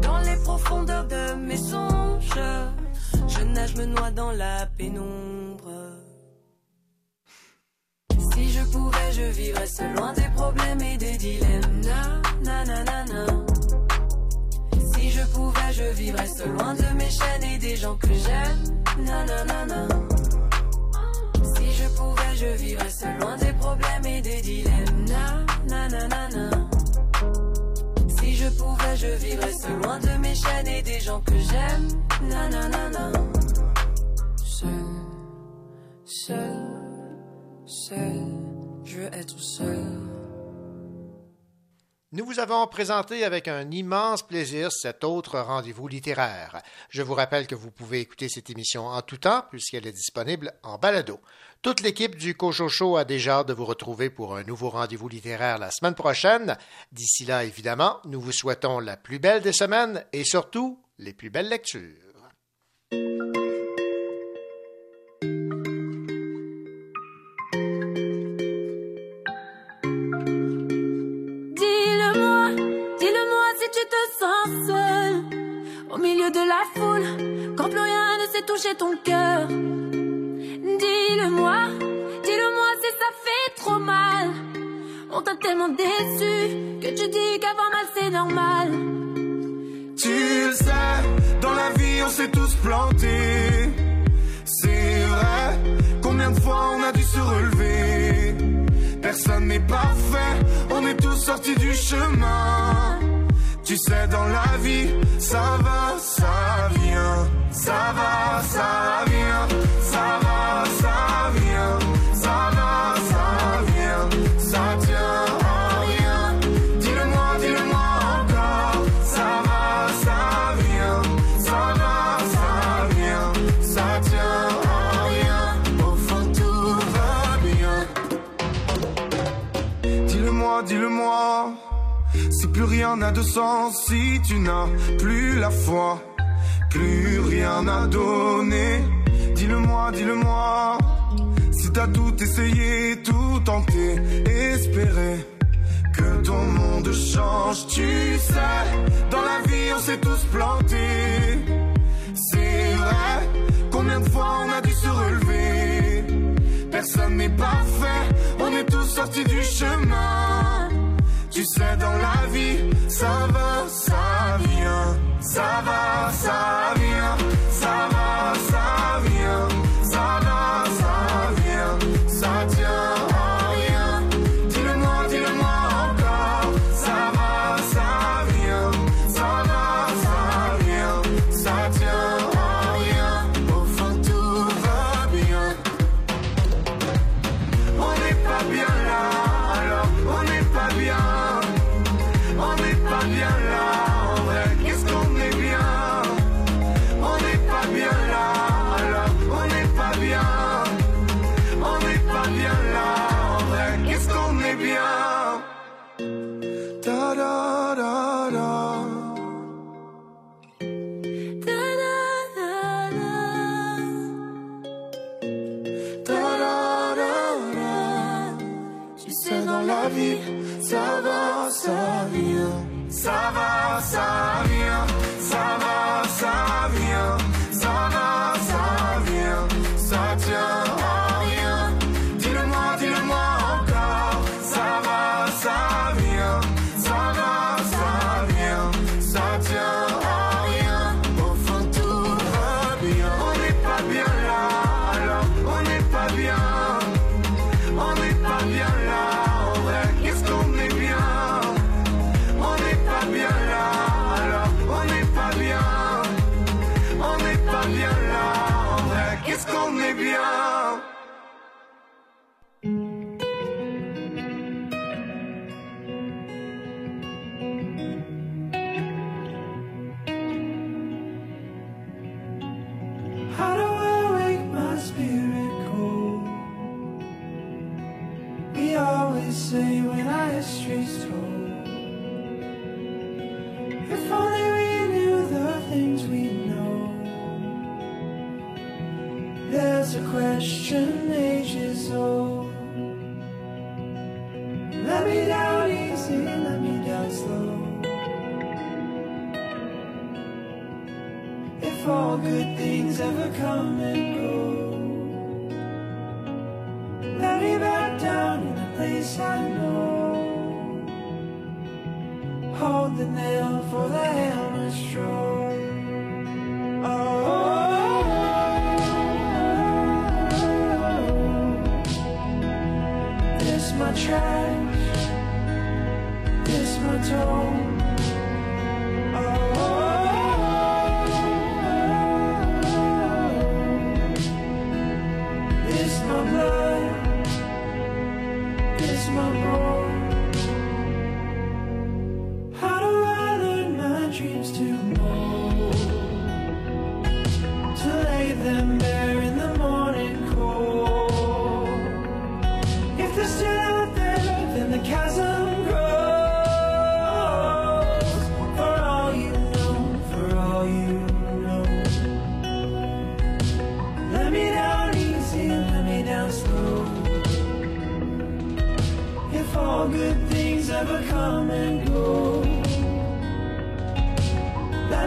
Dans les profondeurs de mes songes. Je nage, me noie dans la pénombre. Si je pouvais, je vivrais seul loin des problèmes et des dilemmes. Na, na, na, na, na. Si je pouvais, je vivrais seul loin de mes chaînes et des gens que j'aime. Na, na, na, na. Si je pouvais, je vivrais seul loin des problèmes et des dilemmes. Na, na, na, na, na. Si je pouvais, je vivrais seul loin de mes chaînes et des gens que j'aime. Na, na, na, na. Seul, seul, seul, je veux être seul. Nous vous avons présenté avec un immense plaisir cet autre rendez-vous littéraire. Je vous rappelle que vous pouvez écouter cette émission en tout temps puisqu'elle est disponible en balado. Toute l'équipe du Cochocho a déjà hâte de vous retrouver pour un nouveau rendez-vous littéraire la semaine prochaine. D'ici là, évidemment, nous vous souhaitons la plus belle des semaines et surtout les plus belles lectures. Au milieu de la foule, quand plus rien ne sait toucher ton cœur. Dis-le-moi, dis-le-moi si ça fait trop mal. On t'a tellement déçu que tu dis qu'avoir mal c'est normal. Tu le sais, dans la vie on s'est tous plantés. C'est vrai, combien de fois on a dû se relever? Personne n'est parfait, on est tous sortis du chemin. Tu sais, dans la vie, ça va, ça vient. Ça va, ça vient. Ça va, ça vient. Ça va, ça vient. Ça tient à rien. Dis-le-moi, dis-le-moi encore. Ça va, ça vient. Ça va, ça vient. Ça tient à rien. Au fond, tout va bien. Dis-le-moi, dis-le-moi. Plus rien n'a de sens, si tu n'as plus la foi, plus rien à donner. Dis-le-moi, dis-le-moi. Si t'as tout essayé, tout tenté, espéré que ton monde change, tu sais. Dans la vie, on s'est tous plantés. C'est vrai, combien de fois on a dû se relever? Personne n'est parfait, on est tous sortis du chemin. Tu sais, dans la vie, ça va, ça vient. Ça va, ça vient.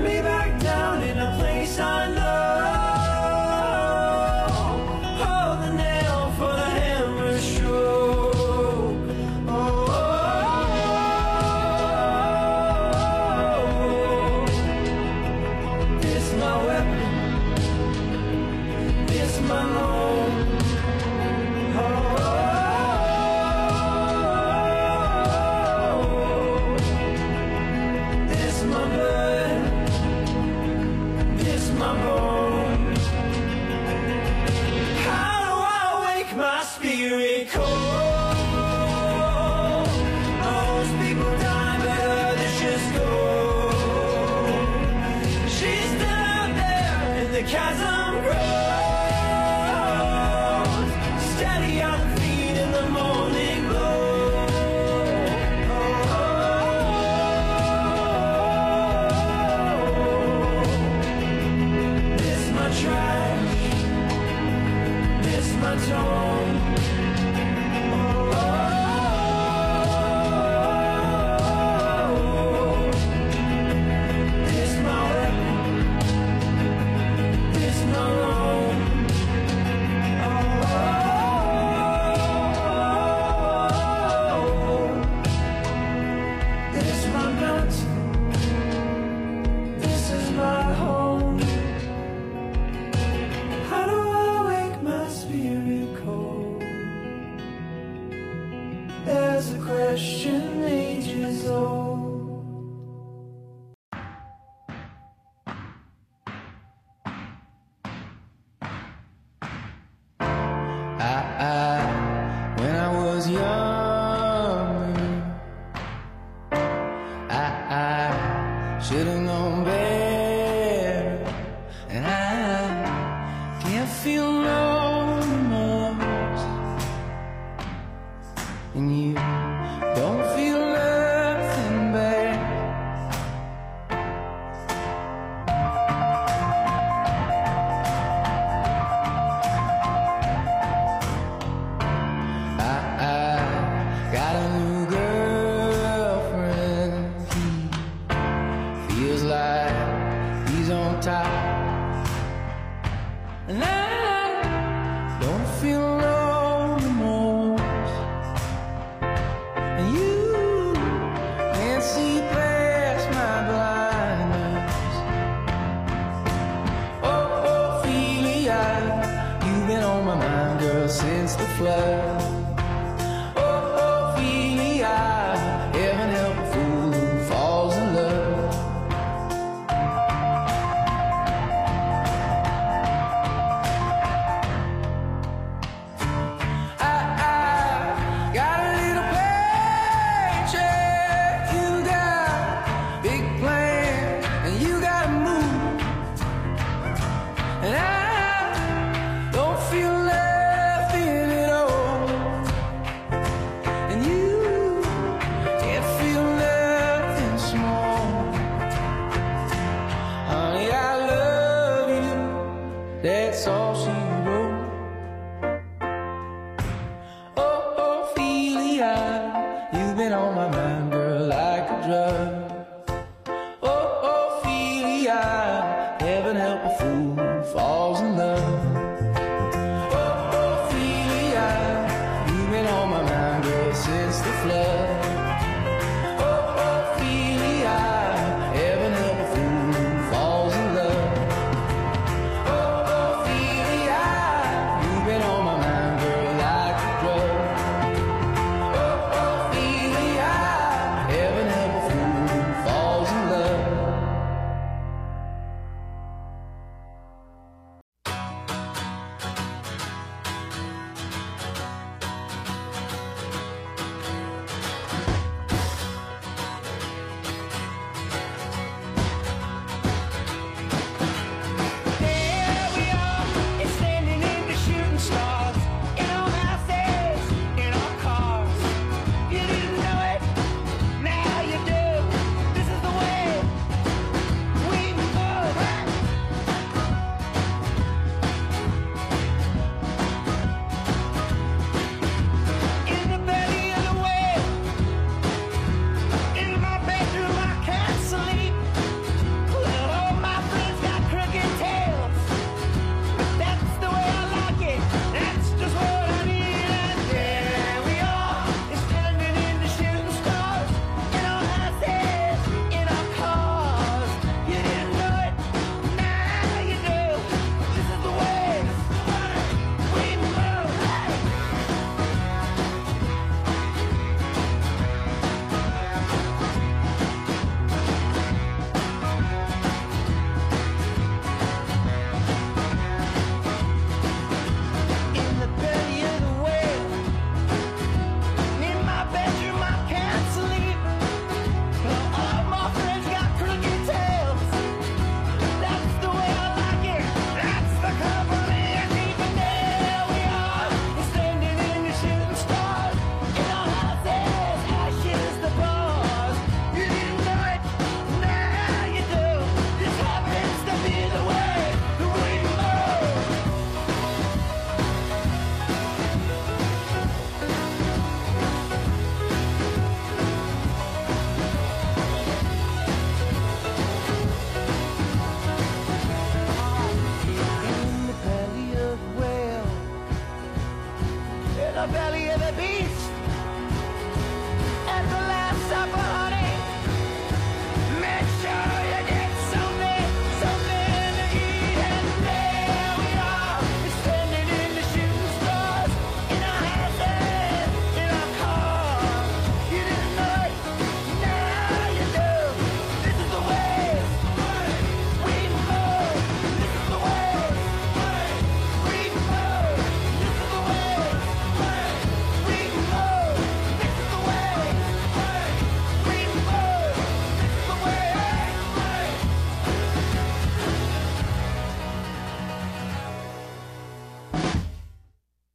Me back down in a place I know. That's all she